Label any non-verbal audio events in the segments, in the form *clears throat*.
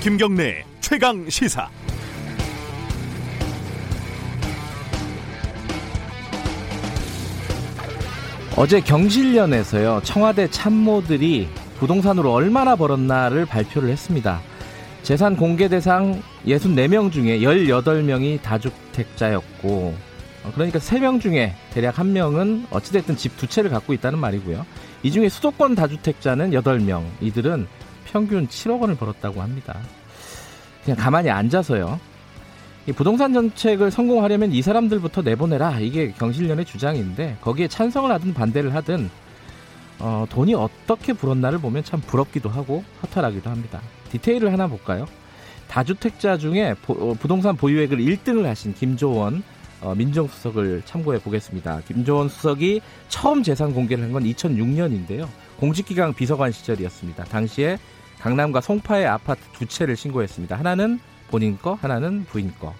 김경래 최강 시사. 어제 경실련에서요 청와대 참모들이 부동산으로 얼마나 벌었나를 발표를 했습니다. 재산 공개 대상 64명 중에 18명이 다주택자였고 어, 그러니까 3명 중에 대략 1명은 어찌됐든 집 두 채를 갖고 있다는 말이고요. 이 중에 수도권 다주택자는 8명. 이들은 평균 7억 원을 벌었다고 합니다. 그냥 가만히 앉아서요. 이 부동산 정책을 성공하려면 이 사람들부터 내보내라. 이게 경실련의 주장인데 거기에 찬성을 하든 반대를 하든 어, 돈이 어떻게 불었나를 보면 참 부럽기도 하고 허탈하기도 합니다. 디테일을 하나 볼까요? 다주택자 중에 보, 어, 부동산 보유액을 1등을 하신 김조원 어, 민정수석을 참고해 보겠습니다. 김조원 수석이 처음 재산 공개를 한 건 2006년인데요. 공직기강 비서관 시절이었습니다. 당시에 강남과 송파의 아파트 두 채를 신고했습니다. 하나는 본인 거, 하나는 부인 거.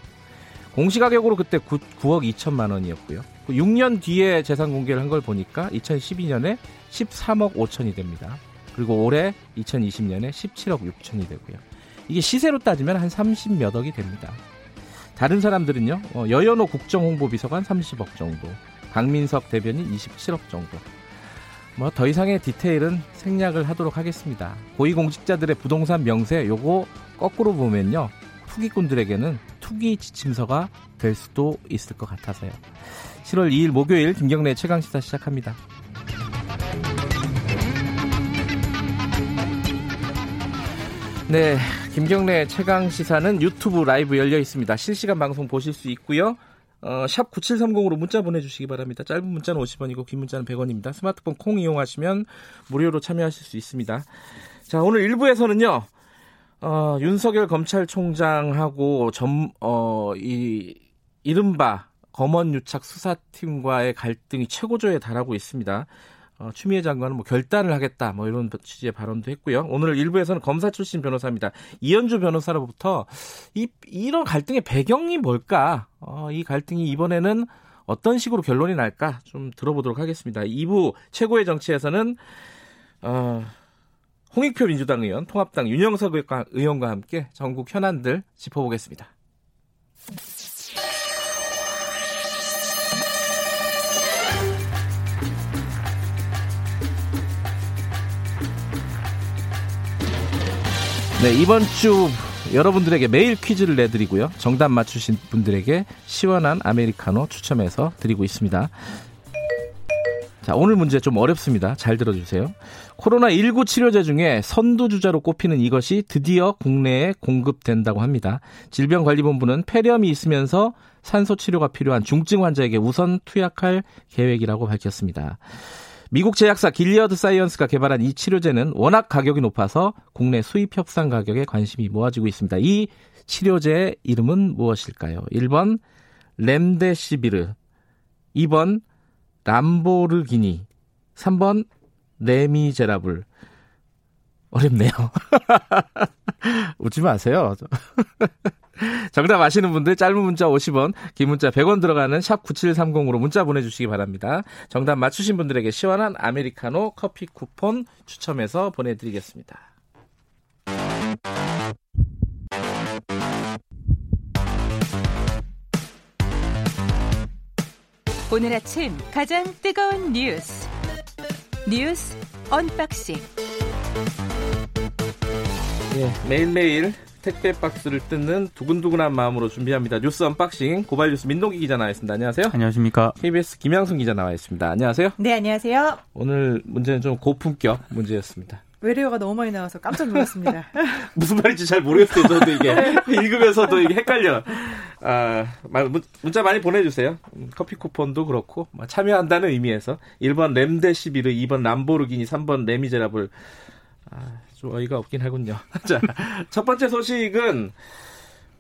공시가격으로 그때 9, 9억 2천만 원이었고요. 6년 그 뒤에 재산 공개를 한 걸 보니까 2012년에 13억 5천이 됩니다. 그리고 올해 2020년에 17억 6천이 되고요. 이게 시세로 따지면 한 30몇 억이 됩니다. 다른 사람들은요. 어, 여연호 국정홍보비서관 30억 정도, 강민석 대변인 27억 정도. 뭐 더 이상의 디테일은 생략을 하도록 하겠습니다. 고위공직자들의 부동산 명세 요거 거꾸로 보면요. 투기꾼들에게는 투기 지침서가 될 수도 있을 것 같아서요. 7월 2일 목요일 김경래 최강 시사 시작합니다. 네, 김경래 최강 시사는 유튜브 라이브 열려 있습니다. 실시간 방송 보실 수 있고요. 어, 샵 9730으로 문자 보내주시기 바랍니다. 짧은 문자는 50원이고 긴 문자는 100원입니다. 스마트폰 콩 이용하시면 무료로 참여하실 수 있습니다. 자, 오늘 1부에서는요. 어, 윤석열 검찰총장하고 점, 어, 이, 이른바 검언유착 수사팀과의 갈등이 최고조에 달하고 있습니다. 어, 추미애 장관은 뭐 결단을 하겠다 뭐 이런 취지의 발언도 했고요. 오늘 일부에서는 검사 출신 변호사입니다. 이현주 변호사로부터 이 이런 갈등의 배경이 뭘까? 어, 이 갈등이 이번에는 어떤 식으로 결론이 날까 좀 들어보도록 하겠습니다. 2부 최고의 정치에서는 어, 홍익표 민주당 의원, 통합당 윤영석 의원과 함께 전국 현안들 짚어보겠습니다. 네, 이번 주 여러분들에게 매일 퀴즈를 내드리고요. 정답 맞추신 분들에게 시원한 아메리카노 추첨해서 드리고 있습니다. 자, 오늘 문제 좀 어렵습니다. 잘 들어주세요. 코로나19 치료제 중에 선두주자로 꼽히는 이것이 드디어 국내에 공급된다고 합니다. 질병관리본부는 폐렴이 있으면서 산소 치료가 필요한 중증 환자에게 우선 투약할 계획이라고 밝혔습니다. 미국 제약사 길리어드 사이언스가 개발한 이 치료제는 워낙 가격이 높아서 국내 수입 협상 가격에 관심이 모아지고 있습니다. 이 치료제의 이름은 무엇일까요? 1번 렘데시비르, 2번 람보르기니, 3번 레미제라블. 어렵네요. *laughs* 웃지 마세요. *laughs* 정답 아시는 분들 짧은 문자 50원, 긴 문자 100원 들어가는 샵 9730으로 문자 보내주시기 바랍니다. 정답 맞추신 분들에게 시원한 아메리카노 커피 쿠폰 추첨해서 보내드리겠습니다. 오늘 아침 가장 뜨거운 뉴스 뉴스 언박싱 예, 매일매일 택배 박스를 뜯는 두근두근한 마음으로 준비합니다. 뉴스 언박싱 고발 뉴스 민동기 기자 나와 있습니다. 안녕하세요. 안녕하십니까. KBS 김양순 기자 나와 있습니다. 안녕하세요. 네, 안녕하세요. 오늘 문제는 좀 고품격 문제였습니다. 외래어가 너무 많이 나와서 깜짝 놀랐습니다. *laughs* 무슨 말인지 잘 모르겠어요. 저도 이게 읽으면서도 이게 헷갈려. 아, 문자 많이 보내주세요. 커피 쿠폰도 그렇고 뭐 참여한다는 의미에서 1번 램데시비르, 2번 람보르기니, 3번 레미제라블. 아, 좀 어이가 없긴 하군요. *laughs* 자, 첫 번째 소식은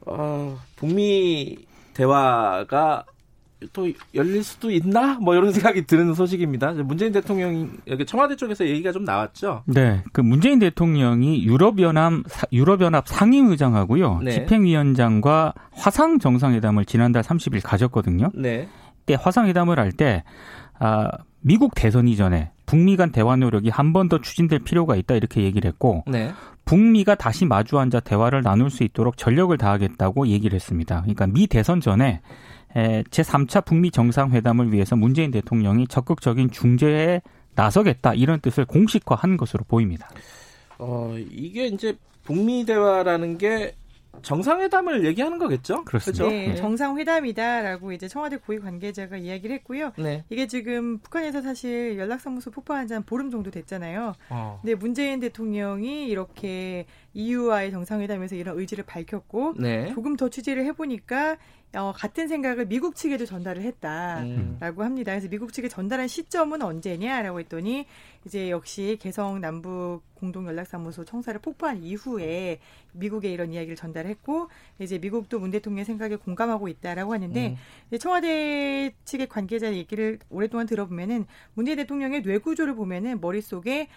어, 북미 대화가 또 열릴 수도 있나? 뭐 이런 생각이 드는 소식입니다. 문재인 대통령 여기 청와대 쪽에서 얘기가 좀 나왔죠. 네, 그 문재인 대통령이 유럽연합 유럽연합 상임의장하고요, 네. 집행위원장과 화상 정상회담을 지난달 30일 가졌거든요. 네. 때 화상회담을 할 때 아, 미국 대선 이전에 북미 간 대화 노력이 한 번 더 추진될 필요가 있다 이렇게 얘기를 했고 네. 북미가 다시 마주 앉아 대화를 나눌 수 있도록 전력을 다하겠다고 얘기를 했습니다. 그러니까 미 대선 전에 제3차 북미 정상회담을 위해서 문재인 대통령이 적극적인 중재에 나서겠다 이런 뜻을 공식화한 것으로 보입니다. 어, 이게 이제 북미 대화라는 게 정상회담을 얘기하는 거겠죠? 그렇습니다. 그렇죠? 네, 정상회담이다라고 이제 청와대 고위 관계자가 이야기를 했고요. 네. 이게 지금 북한에서 사실 연락사무소 폭파한 지 한 보름 정도 됐잖아요. 어. 근데 문재인 대통령이 이렇게 EU와의 정상회담에서 이런 의지를 밝혔고 네. 조금 더 취재를 해보니까 어, 같은 생각을 미국 측에도 전달을 했다라고 음. 합니다. 그래서 미국 측에 전달한 시점은 언제냐라고 했더니 이제 역시 개성 남북 공동 연락사무소 청사를 폭파한 이후에 미국에 이런 이야기를 전달했고 이제 미국도 문 대통령의 생각에 공감하고 있다라고 하는데 음. 청와대 측의 관계자 얘기를 오랫동안 들어보면은 문재인 대통령의 뇌 구조를 보면은 머릿속에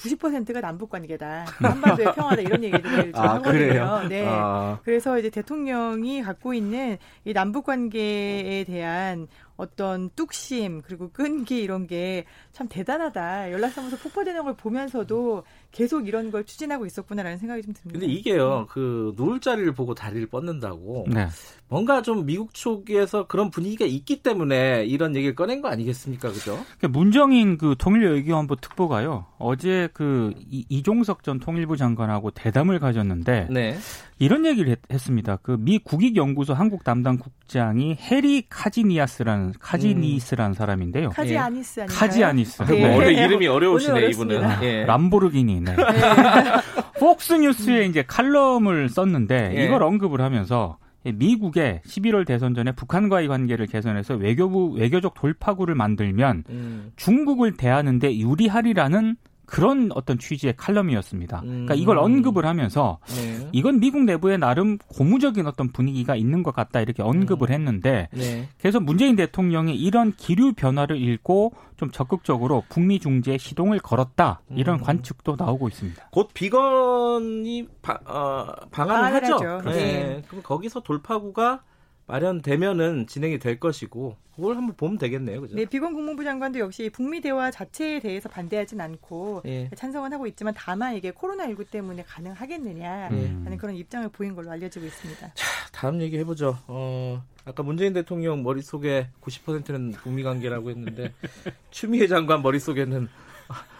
90%가 남북 관계다. 한반도의 *laughs* 평화다 이런 얘기들을 아, 하거든요. 그래요? 네. 아. 그래서 이제 대통령이 갖고 있는 이 남북 관계에 대한 어떤 뚝심 그리고 끈기 이런 게 참 대단하다. 연락사무소 폭파되는 걸 보면서도 계속 이런 걸 추진하고 있었구나라는 생각이 좀 듭니다. 근데 이게요, 그 누울 자리를 보고 다리를 뻗는다고 네. 뭔가 좀 미국 쪽에서 그런 분위기가 있기 때문에 이런 얘기를 꺼낸 거 아니겠습니까, 그죠? 그러니까 문정인 그 통일외교안보 특보가요 어제 그 이 종석 전 통일부 장관하고 대담을 가졌는데 네. 이런 얘기를 했, 습니다 그 미 국익연구소 한국 담당 국장이 해리 카지니아스라는 카지니스라는 음. 사람인데요. 카지아니스 아닌가요? 카지아니스. 네. 뭐 원래 이름이 어려우시네 이분은. 예. 람보르기니. 네. *laughs* 폭스뉴스에 이제 칼럼을 썼는데 예. 이걸 언급을 하면서 미국의 11월 대선 전에 북한과의 관계를 개선해서 외교부 외교적 돌파구를 만들면 음. 중국을 대하는데 유리하리라는 그런 어떤 취지의 칼럼이었습니다. 그러니까 이걸 음. 언급을 하면서 네. 이건 미국 내부에 나름 고무적인 어떤 분위기가 있는 것 같다 이렇게 언급을 음. 했는데 네. 그래서 문재인 대통령이 이런 기류 변화를 읽고 좀 적극적으로 북미 중재 시동을 걸었다 이런 음. 관측도 나오고 있습니다. 곧 비건이 바, 어, 방한을 하죠. 하죠. 네. 네. 그럼 거기서 돌파구가 마련되면은 진행이 될 것이고 그걸 한번 보면 되겠네요. 그죠? 네, 비건 국무부 장관도 역시 북미 대화 자체에 대해서 반대하진 않고 예. 찬성은 하고 있지만 다만 이게 코로나19 때문에 가능하겠느냐 음. 하는 그런 입장을 보인 걸로 알려지고 있습니다. 자, 다음 얘기 해보죠. 어, 아까 문재인 대통령 머릿속에 90%는 북미 관계라고 했는데 *laughs* 추미애 장관 머릿속에는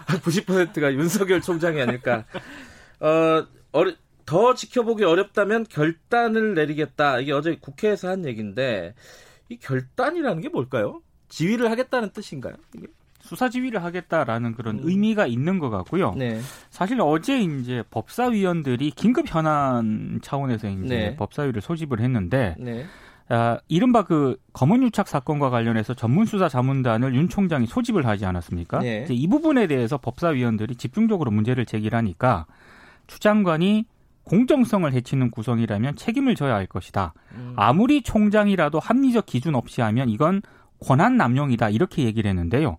90%가 윤석열 총장이 아닐까. 어, 어리, 더 지켜보기 어렵다면 결단을 내리겠다. 이게 어제 국회에서 한 얘기인데 이 결단이라는 게 뭘까요? 지휘를 하겠다는 뜻인가요? 이게? 수사 지휘를 하겠다라는 그런 음. 의미가 있는 것 같고요. 네. 사실 어제 이제 법사위원들이 긴급 현안 차원에서 이제 네. 법사위를 소집을 했는데 네. 아, 이른바 그 검은 유착 사건과 관련해서 전문 수사 자문단을 윤 총장이 소집을 하지 않았습니까? 네. 이 부분에 대해서 법사위원들이 집중적으로 문제를 제기하니까 추 장관이 공정성을 해치는 구성이라면 책임을 져야 할 것이다. 음. 아무리 총장이라도 합리적 기준 없이 하면 이건 권한 남용이다. 이렇게 얘기를 했는데요.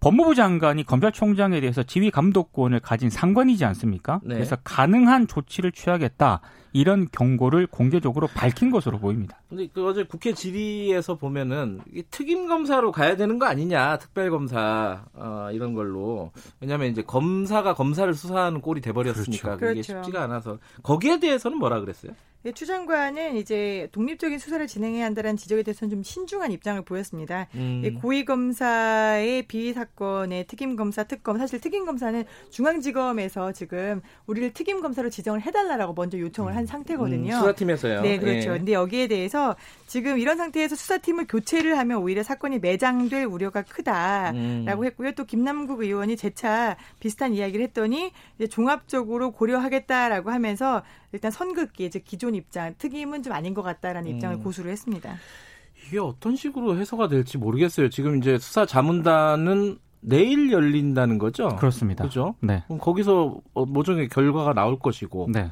법무부 장관이 검찰총장에 대해서 지휘 감독권을 가진 상관이지 않습니까? 네. 그래서 가능한 조치를 취하겠다. 이런 경고를 공개적으로 밝힌 것으로 보입니다. 근데 그 어제 국회 질의에서 보면은 특임 검사로 가야 되는 거 아니냐, 특별 검사 어, 이런 걸로 왜냐하면 이제 검사가 검사를 수사하는 꼴이 돼버렸으니까 그렇죠. 그게 그렇죠. 쉽지가 않아서 거기에 대해서는 뭐라 그랬어요? 네, 추 장관은 이제 독립적인 수사를 진행해야 한다는 지적에 대해서는 좀 신중한 입장을 보였습니다. 음. 고위 검사의 비위 사건의 특임 검사 특검 사실 특임 검사는 중앙지검에서 지금 우리를 특임 검사로 지정을 해달라라고 먼저 요청을 한 상태거든요. 음, 수사팀에서요. 네, 그렇죠. 예. 근데 여기에 대해서 지금 이런 상태에서 수사팀을 교체를 하면 오히려 사건이 매장될 우려가 크다라고 음. 했고요. 또 김남국 의원이 재차 비슷한 이야기를 했더니 종합적으로 고려하겠다라고 하면서 일단 선긋기 즉 기존 입장 특임은 좀 아닌 것 같다라는 입장을 음. 고수를 했습니다. 이게 어떤 식으로 해석가 될지 모르겠어요. 지금 이제 수사 자문단은 내일 열린다는 거죠? 그렇습니다. 그죠? 네. 그럼 거기서 어, 모종의 결과가 나올 것이고. 네.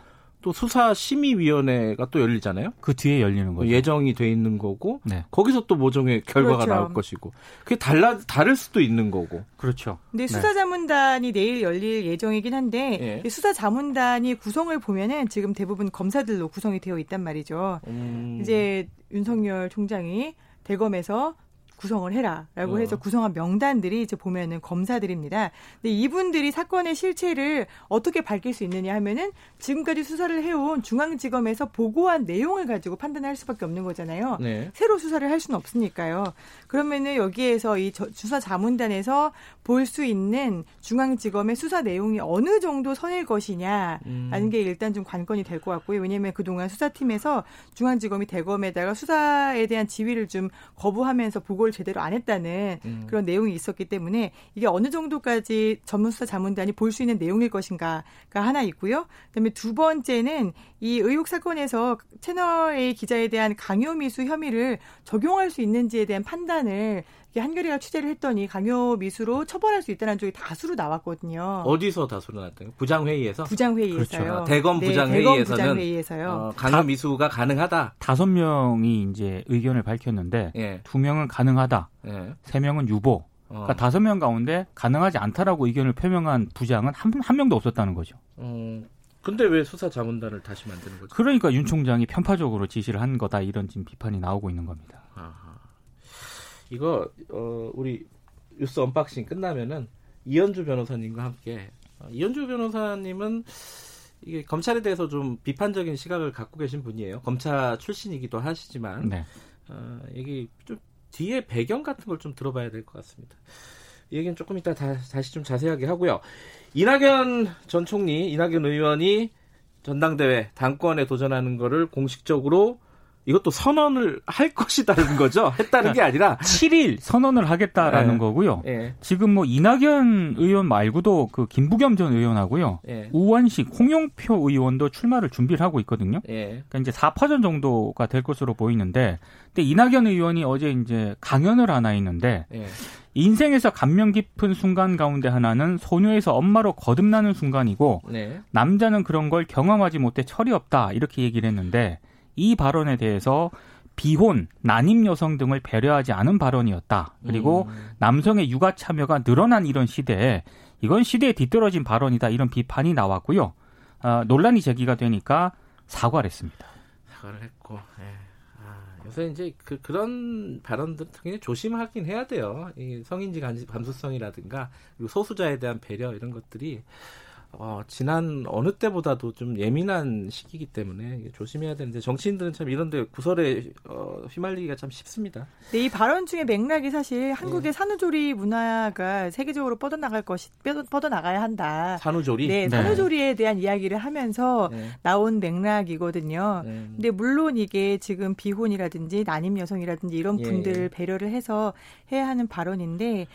또 수사심의위원회가 또 열리잖아요. 그 뒤에 열리는 거죠. 예정이 돼 있는 거고 네. 거기서 또 모종의 결과가 그렇죠. 나올 것이고 그게 달라 다를 수도 있는 거고. 그렇죠. 근데 네. 수사자문단이 내일 열릴 예정이긴 한데 네. 수사자문단이 구성을 보면은 지금 대부분 검사들로 구성이 되어 있단 말이죠. 음... 이제 윤석열 총장이 대검에서 구성을 해라라고 어. 해서 구성한 명단들이 이제 보면은 검사들입니다. 근데 이분들이 사건의 실체를 어떻게 밝힐 수 있느냐 하면은 지금까지 수사를 해온 중앙지검에서 보고한 내용을 가지고 판단할 수밖에 없는 거잖아요. 네. 새로 수사를 할 수는 없으니까요. 그러면은 여기에서 이 수사 자문단에서 볼 수 있는 중앙지검의 수사 내용이 어느 정도 선일 것이냐라는 음. 게 일단 좀 관건이 될 것 같고요. 왜냐하면 그동안 수사팀에서 중앙지검이 대검에다가 수사에 대한 지위를 좀 거부하면서 보고를 제대로 안 했다는 음. 그런 내용이 있었기 때문에 이게 어느 정도까지 전문수사 자문단이 볼 수 있는 내용일 것인가가 하나 있고요. 그다음에 두 번째는 이 의혹 사건에서 채널 A 기자에 대한 강요 미수 혐의를 적용할 수 있는지에 대한 판단을 한겨레가 취재를 했더니 강요 미수로 처벌할 수 있다는 쪽이 다수로 나왔거든요. 어디서 다수로 나왔다요? 부장회의에서? 부장회의에서요. 그렇죠. 대검 부장회의에서는 네, 어, 강요 미수가 가능하다. 다섯 명이 이제 의견을 밝혔는데 예. 두 명은 가능하다. 예. 세 명은 유보. 그러니까 어. 다섯 명 가운데 가능하지 않다라고 의견을 표명한 부장은 한, 한 명도 없었다는 거죠. 어, 근데 왜 수사 자문단을 다시 만드는 거죠? 그러니까 윤 총장이 편파적으로 지시를 한 거다 이런 지금 비판이 나오고 있는 겁니다. 아하. 이거 어, 우리 뉴스 언박싱 끝나면은 이현주 변호사님과 함께 어, 이현주 변호사님은 이게 검찰에 대해서 좀 비판적인 시각을 갖고 계신 분이에요. 검찰 출신이기도 하시지만 네. 어, 이게 좀 뒤에 배경 같은 걸 좀 들어봐야 될 것 같습니다. 이 얘기는 조금 이따 다, 다시 좀 자세하게 하고요. 이낙연 전 총리, 이낙연 의원이 전당대회 당권에 도전하는 거를 공식적으로 이것도 선언을 할 것이다는 거죠. 했다는 게 아니라 7일 선언을 하겠다라는 네. 거고요. 네. 지금 뭐 이낙연 의원 말고도 그 김부겸 전 의원하고요. 네. 우원식, 홍영표 의원도 출마를 준비를 하고 있거든요. 그러니까 이제 4파전 정도가 될 것으로 보이는데 근데 이낙연 의원이 어제 이제 강연을 하나 있는데 인생에서 감명 깊은 순간 가운데 하나는 소녀에서 엄마로 거듭나는 순간이고 네. 남자는 그런 걸 경험하지 못해 철이 없다 이렇게 얘기를 했는데 이 발언에 대해서 비혼, 난임 여성 등을 배려하지 않은 발언이었다. 그리고 음. 남성의 육아 참여가 늘어난 이런 시대에 이건 시대에 뒤떨어진 발언이다. 이런 비판이 나왔고요. 어, 논란이 제기가 되니까 사과를 했습니다. 사과를 했고, 예. 아, 요새 이제 그, 그런 발언들 당연히 조심하긴 해야 돼요. 이 성인지 감수성이라든가 그리고 소수자에 대한 배려 이런 것들이 어, 지난 어느 때보다도 좀 예민한 시기이기 때문에 조심해야 되는데 정치인들은 참 이런데 구설에 어, 휘말리기가 참 쉽습니다. 네, 이 발언 중에 맥락이 사실 한국의 네. 산후조리 문화가 세계적으로 뻗어나갈 것이 뻗어나가야 한다. 산후조리? 네, 네. 산후조리에 대한 이야기를 하면서 네. 나온 맥락이거든요. 네. 근데 물론 이게 지금 비혼이라든지 난임 여성이라든지 이런 예. 분들 예. 배려를 해서 해야 하는 발언인데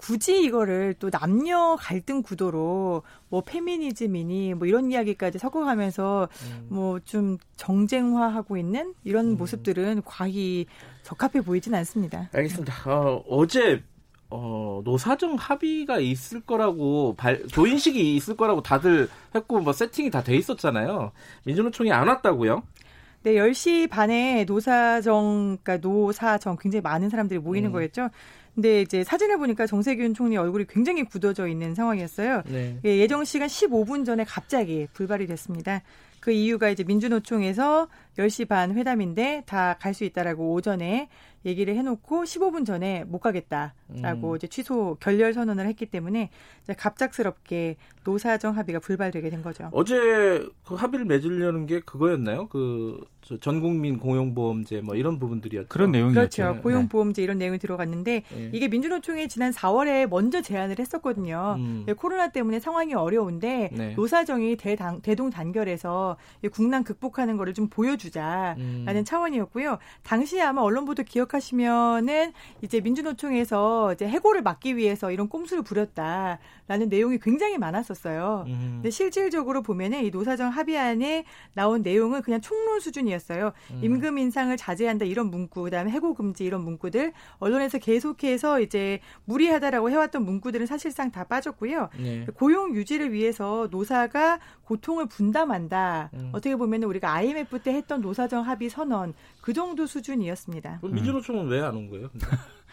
굳이 이거를 또 남녀 갈등 구도로 뭐 페미니즘이니 뭐 이런 이야기까지 섞어가면서 음. 뭐좀 정쟁화하고 있는 이런 음. 모습들은 과히 적합해 보이진 않습니다. 알겠습니다. 어, 어제 어, 노사정 합의가 있을 거라고 발, 조인식이 있을 거라고 다들 했고 뭐 세팅이 다 돼 있었잖아요. 민주노총이 안 왔다고요? 네, 10시 반에 노사정, 그러니까 노사정 굉장히 많은 사람들이 모이는 음. 거였죠. 근데 이제 사진을 보니까 정세균 총리 얼굴이 굉장히 굳어져 있는 상황이었어요. 네. 예, 예정 시간 15분 전에 갑자기 불발이 됐습니다. 그 이유가 이제 민주노총에서 10시 반 회담인데 다 갈 수 있다라고 오전에 얘기를 해놓고 15분 전에 못 가겠다라고 음. 이제 취소 결렬 선언을 했기 때문에 이제 갑작스럽게 노사정 합의가 불발되게 된 거죠. 어제 그 합의를 맺으려는 게 그거였나요? 그 전국민 고용보험제 뭐 이런 부분들이었죠. 그런 내용이었죠. 그렇죠. 네. 고용보험제 이런 내용이 들어갔는데 네. 이게 민주노총이 지난 4월에 먼저 제안을 했었거든요. 음. 코로나 때문에 상황이 어려운데 네. 노사정이 대당, 대동 단결해서 국난 극복하는 거를 좀 보여주 자라는 음. 차원이었고요. 당시에 아마 언론 보도 기억하시면은 이제 민주노총에서 이제 해고를 막기 위해서 이런 꼼수를 부렸다라는 내용이 굉장히 많았었어요. 음. 근데 실질적으로 보면은 이 노사정 합의안에 나온 내용은 그냥 총론 수준이었어요. 음. 임금 인상을 자제한다 이런 문구, 그다음에 해고 금지 이런 문구들 언론에서 계속해서 이제 무리하다라고 해왔던 문구들은 사실상 다 빠졌고요. 네. 고용 유지를 위해서 노사가 고통을 분담한다. 음. 어떻게 보면 우리가 IMF 때 했던 노사정 합의 선언 그 정도 수준이었습니다. 민주노총은 왜 안 온 거예요?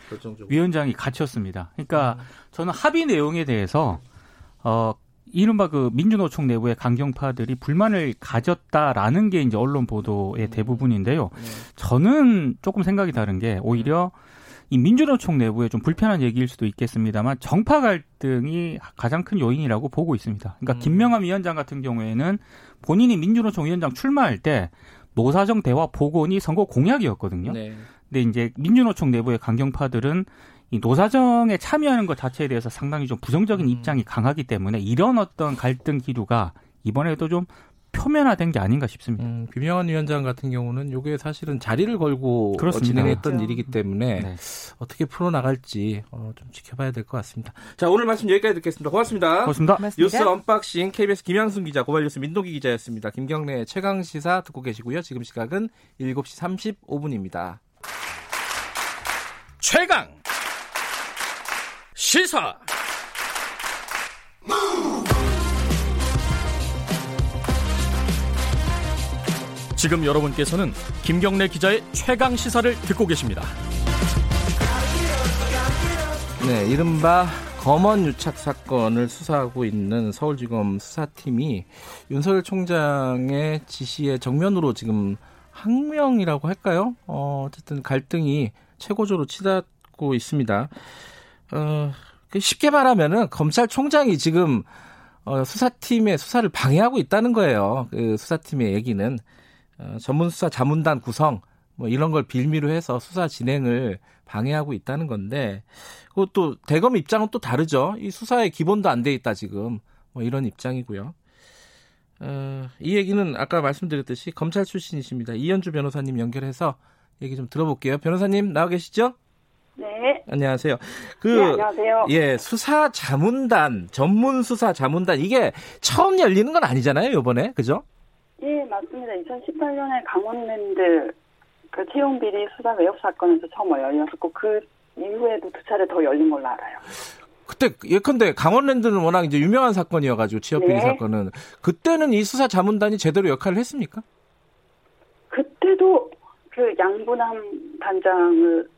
결정적으로. 위원장이 갇혔습니다. 그러니까 음. 저는 합의 내용에 대해서 어 이른바 그 민주노총 내부의 강경파들이 불만을 가졌다라는 게 이제 언론 보도의 음. 대부분인데요. 네. 저는 조금 생각이 다른 게 오히려 이 민주노총 내부에 좀 불편한 얘기일 수도 있겠습니다만 정파 갈등이 가장 큰 요인이라고 보고 있습니다. 그러니까 음. 김명함 위원장 같은 경우에는 본인이 민주노총 위원장 출마할 때 노사정 대화 복원이 선거 공약이었거든요. 네. 근데 이제 민주노총 내부의 강경파들은 이 노사정에 참여하는 것 자체에 대해서 상당히 좀 부정적인 음. 입장이 강하기 때문에 이런 어떤 갈등 기류가 이번에도 좀 표면화된 게 아닌가 싶습니다. 음, 김명환 위원장 같은 경우는 이게 사실은 자리를 걸고 그렇습니다. 진행했던 그렇죠. 일이기 때문에 네. 어떻게 풀어나갈지 어, 좀 지켜봐야 될 것 같습니다. 자 오늘 말씀 여기까지 듣겠습니다. 고맙습니다. 고맙습니다. 고맙습니다. 뉴스 언박싱 KBS 김양순 기자 고발뉴스 민동기 기자였습니다. 김경래 최강 시사 듣고 계시고요. 지금 시각은 7시 35분입니다. 최강 시사 지금 여러분께서는 김경래 기자의 최강 시사를 듣고 계십니다. 네, 이른바 검언 유착 사건을 수사하고 있는 서울지검 수사팀이 윤석열 총장의 지시에 정면으로 지금 항명이라고 할까요? 어, 어쨌든 갈등이 최고조로 치닫고 있습니다. 어, 그 쉽게 말하면은 검찰총장이 지금 어, 수사팀의 수사를 방해하고 있다는 거예요. 그 수사팀의 얘기는 어, 전문수사 자문단 구성 뭐 이런 걸 빌미로 해서 수사 진행을 방해하고 있다는 건데 그것도 대검 입장은 또 다르죠. 이 수사의 기본도 안 돼 있다 지금 뭐 이런 입장이고요. 어, 이 얘기는 아까 말씀드렸듯이 검찰 출신이십니다. 이현주 변호사님 연결해서 얘기 좀 들어볼게요. 변호사님 나와 계시죠? 네. 안녕하세요. 그, 네, 안녕하세요. 예, 수사 자문단, 전문 수사 자문단, 이게 처음 열리는 건 아니잖아요, 요번에. 그죠? 예, 맞습니다. 2018년에 강원랜드 그 채용 비리 수사 외역 사건에서 처음 열렸었고 그 이후에도 두 차례 더 열린 걸로 알아요. 그때 예컨대 강원랜드는 워낙 이제 유명한 사건이어가지고 취업 비리 네. 사건은 그때는 이 수사 자문단이 제대로 역할을 했습니까? 그때도 그 양분함 단장을 아,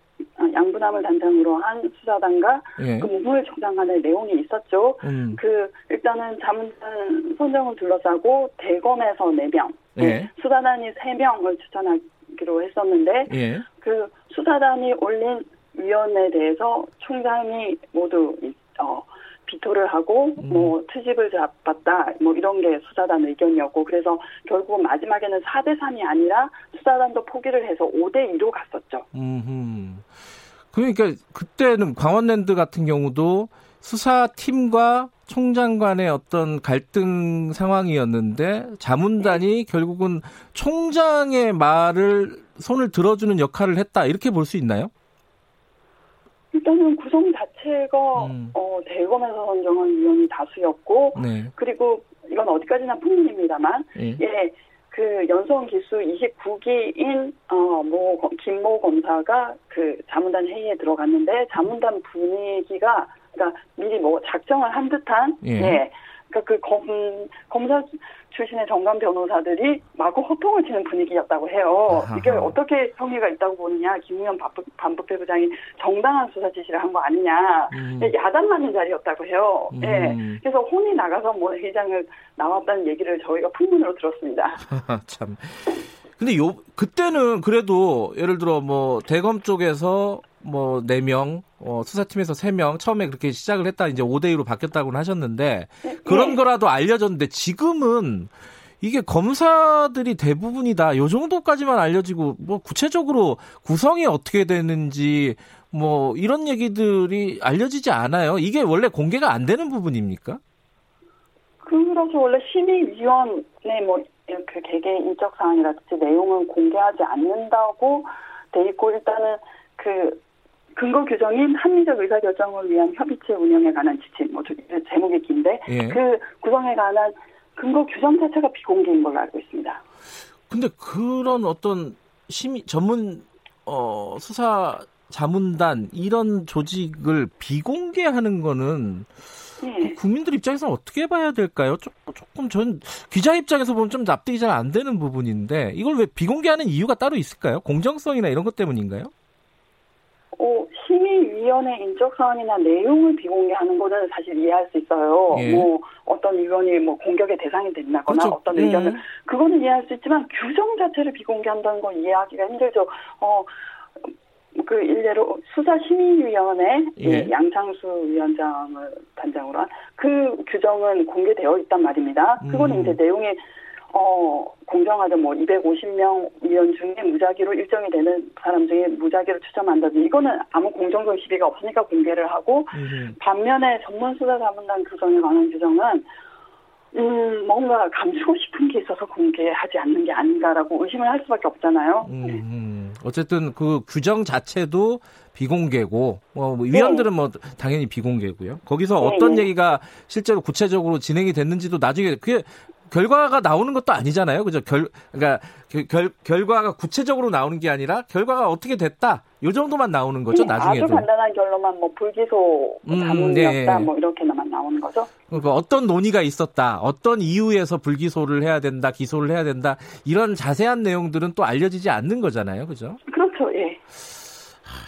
양분함을 단장으로 한 수사단과 예. 그 무물 총장 간의 내용이 있었죠. 음. 그 일단은 자문단 선정을 둘러싸고 대검에서 4명, 예. 수사단이 3명을 추천하기로 했었는데 예. 그 수사단이 올린 위원에 대해서 총장이 모두 어, 비토를 하고 음. 뭐 트집을 잡았다 뭐 이런 게 수사단 의견이었고 그래서 결국은 마지막에는 4대 3이 아니라 수사단도 포기를 해서 5대 2로 갔었죠. 음. 그러니까 그때는 광원랜드 같은 경우도 수사팀과 총장 간의 어떤 갈등 상황이었는데 자문단이 네. 결국은 총장의 말을 손을 들어주는 역할을 했다 이렇게 볼 수 있나요? 일단은 구성 자체가 음. 어, 대검에서 선정한 위원이 다수였고 네. 그리고 이건 어디까지나 풍문입니다만 예. 예. 그 연수원 기수 29기인 어뭐 김모 검사가 그 자문단 회의에 들어갔는데 자문단 분위기가 그러니까 미리 뭐 작정을 한 듯한 예. 예. 그러니까 그 검, 검사 출신의 정관 변호사들이 마구 호통을 치는 분위기였다고 해요. 아하. 이게 어떻게 성의가 있다고 보느냐. 김우현 반부패 부장이 정당한 수사 지시를 한 거 아니냐. 음. 야단 맞는 자리였다고 해요. 음. 예. 그래서 혼이 나가서 뭐 회장을 나왔다는 얘기를 저희가 풍문으로 들었습니다. *laughs* 참. 근데 요 그때는 그래도 예를 들어 뭐 대검 쪽에서 뭐 4명, 어, 수사팀에서 3명 처음에 그렇게 시작을 했다 이제 5대 2로 바뀌었다고는 하셨는데 그런 네. 거라도 알려졌는데 지금은 이게 검사들이 대부분이다. 요 정도까지만 알려지고 뭐 구체적으로 구성이 어떻게 되는지 뭐 이런 얘기들이 알려지지 않아요. 이게 원래 공개가 안 되는 부분입니까? 그래서 원래 심의위원회 뭐그 개개 인적 사항이라든지 내용은 공개하지 않는다고 돼 있고 일단은 그 근거 규정인 합리적 의사결정을 위한 협의체 운영에 관한 지침, 뭐 제목이 긴데 예. 그 구성에 관한 근거 규정 자체가 비공개인 걸로 알고 있습니다. 근데 그런 어떤 심의 전문 어, 수사 자문단 이런 조직을 비공개하는 거는 네. 국민들 입장에서는 어떻게 봐야 될까요? 조금, 조금 전 기자 입장에서 보면 좀 납득이 잘 안 되는 부분인데 이걸 왜 비공개하는 이유가 따로 있을까요? 공정성이나 이런 것 때문인가요? 어, 심의위원회 인적 사항이나 내용을 비공개하는 것은 사실 이해할 수 있어요. 예. 뭐 어떤 의원이 뭐 공격의 대상이 된다거나 그렇죠. 어떤 예. 의견을 그거는 이해할 수 있지만 규정 자체를 비공개한다는 건 이해하기가 힘들죠. 어. 그 일례로 수사심의위원회 예. 양창수 위원장을 단장으로 한 그 규정은 공개되어 있단 말입니다. 그거는 음. 이제 내용이 어, 공정하게 뭐 250명 위원 중에 무작위로 일정이 되는 사람 중에 무작위로 추첨한다든지 이거는 아무 공정성 시비가 없으니까 공개를 하고 음. 반면에 전문 수사 자문단 규정에 관한 규정은 음, 뭔가 감추고 싶은 게 있어서 공개하지 않는 게 아닌가라고 의심을 할 수밖에 없잖아요. 음, 음. 어쨌든 그 규정 자체도 비공개고, 뭐, 뭐 위원들은 네. 뭐 당연히 비공개고요. 거기서 네. 어떤 얘기가 실제로 구체적으로 진행이 됐는지도 나중에 그게 결과가 나오는 것도 아니잖아요. 그죠? 결, 그러니까 결, 결과가 구체적으로 나오는 게 아니라 결과가 어떻게 됐다. 요 정도만 나오는 거죠, 네, 나중에도. 아주 간단한 결론만 뭐 불기소 자문이었다 음, 네. 뭐 이렇게만 나오는 거죠. 그러니까 어떤 논의가 있었다. 어떤 이유에서 불기소를 해야 된다, 기소를 해야 된다. 이런 자세한 내용들은 또 알려지지 않는 거잖아요. 그죠? 그렇죠. 예.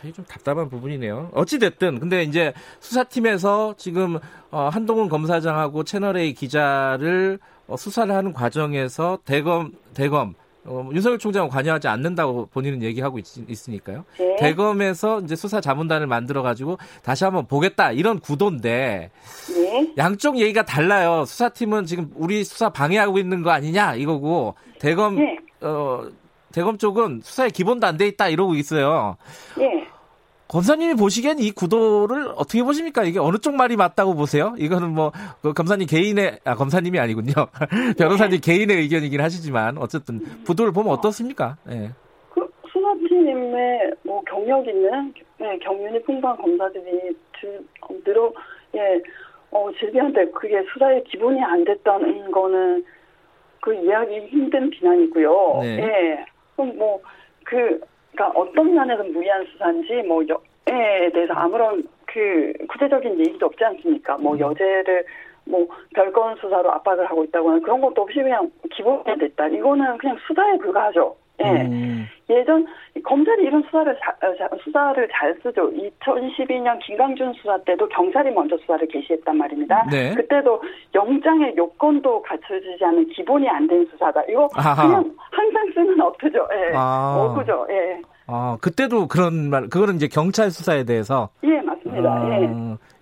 이게 좀 답답한 부분이네요. 어찌됐든, 근데 이제 수사팀에서 지금, 어, 한동훈 검사장하고 채널A 기자를 어, 수사를 하는 과정에서 대검 대검 어, 윤석열 총장은 관여하지 않는다고 본인은 얘기하고 있, 으니까요 네. 대검에서 이제 수사 자문단을 만들어 가지고 다시 한번 보겠다 이런 구도인데 네. 양쪽 얘기가 달라요. 수사팀은 지금 우리 수사 방해하고 있는 거 아니냐 이거고 대검 네. 어 대검 쪽은 수사에 기본도 안 돼 있다 이러고 있어요. 네. 검사님이 보시기엔 이 구도를 어떻게 보십니까? 이게 어느 쪽 말이 맞다고 보세요? 이거는 뭐, 그 검사님 개인의, 아, 검사님이 아니군요. *laughs* 변호사님 네. 개인의 의견이긴 하시지만, 어쨌든, 구도를 보면 어떻습니까? 예. 그, 수사팀의 뭐, 경력 있는, 예, 경륜이 풍부한 검사들이 들, 어, 늘어, 예, 어, 질비한데 그게 수사의 기본이 안 됐다는 거는 그 이해하기 힘든 비난이고요. 네. 예. 그럼 뭐, 그, 그러니까 어떤 면에서 무리한 수사인지 뭐 여에 대해서 아무런 그 구체적인 얘기도 없지 않습니까? 뭐 음. 여죄를 뭐 별건 수사로 압박을 하고 있다거나 그런 것도 없이 그냥 기본에 됐다. 이거는 그냥 수사에 불과하죠. 예. 음. 예전 검찰이 이런 수사를 자, 어, 수사를 잘 쓰죠. 2012년 김강준 수사 때도 경찰이 먼저 수사를 개시했단 말입니다. 네. 그때도 영장의 요건도 갖춰지지 않은 기본이 안 된 수사다. 이거 아하. 그냥 항상 쓰는 어투죠. 예. 아. 어구죠. 예. 아, 그때도 그런 말, 그거는 이제 경찰 수사에 대해서. 예, 맞습니다. 아, 예.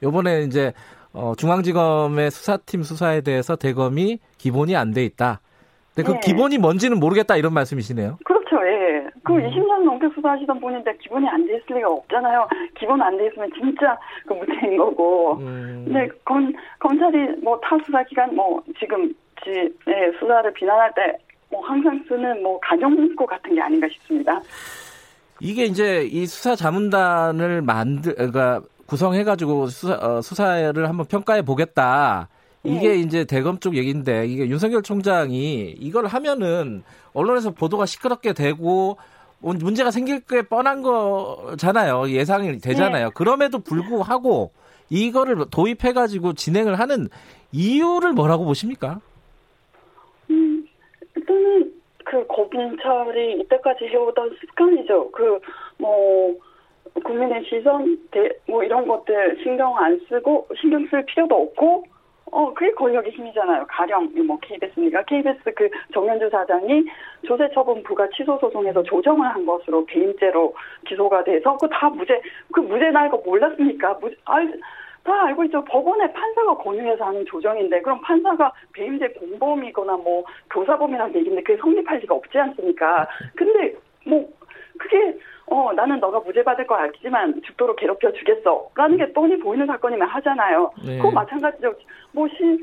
요번에 이제, 어, 중앙지검의 수사팀 수사에 대해서 대검이 기본이 안 돼 있다. 근데 그 예. 기본이 뭔지는 모르겠다 이런 말씀이시네요. 그렇죠, 예. 그 음. 20년 넘게 수사하시던 분인데 기본이 안 돼 있을 리가 없잖아요. 기본 안 돼 있으면 진짜 그 무죄인 거고. 음. 근데 검, 검찰이 뭐 타 수사 기간 뭐 지금 지, 예, 수사를 비난할 때 뭐 항상 쓰는 뭐 문구 같은 게 아닌가 싶습니다. 이게 이제 이 수사 자문단을 만들, 그러니까 구성해가지고 수사, 어, 수사를 한번 평가해 보겠다. 이게 네. 이제 대검 쪽 얘기인데 이게 윤석열 총장이 이걸 하면은 언론에서 보도가 시끄럽게 되고 문제가 생길 게 뻔한 거잖아요. 예상이 되잖아요. 네. 그럼에도 불구하고 이거를 도입해 가지고 진행을 하는 이유를 뭐라고 보십니까? 음, 일단은 그 검찰이 이때까지 해오던 습관이죠. 그 뭐 국민의 시선, 대, 뭐 이런 것들 신경 안 쓰고 신경 쓸 필요도 없고 어, 그게 권력의 힘이잖아요. 가령, 뭐, KBS니까. KBS 그 정현주 사장이 조세 처분 부가 취소 소송에서 조정을 한 것으로 개인죄로 기소가 돼서 그 다 무죄, 그 무죄 날 거 몰랐습니까? 무죄, 알, 다 알고 있죠. 법원에 판사가 권유해서 하는 조정인데, 그럼 판사가 배임죄 공범이거나 뭐, 교사범이라는 얘기인데 그게 성립할 리가 없지 않습니까? 근데, 뭐, 그게 어 나는 너가 무죄 받을 거 알지만 죽도록 괴롭혀 주겠어 라는 게 뻔히 보이는 사건이면 하잖아요. 네. 그거 마찬가지죠. 뭐 시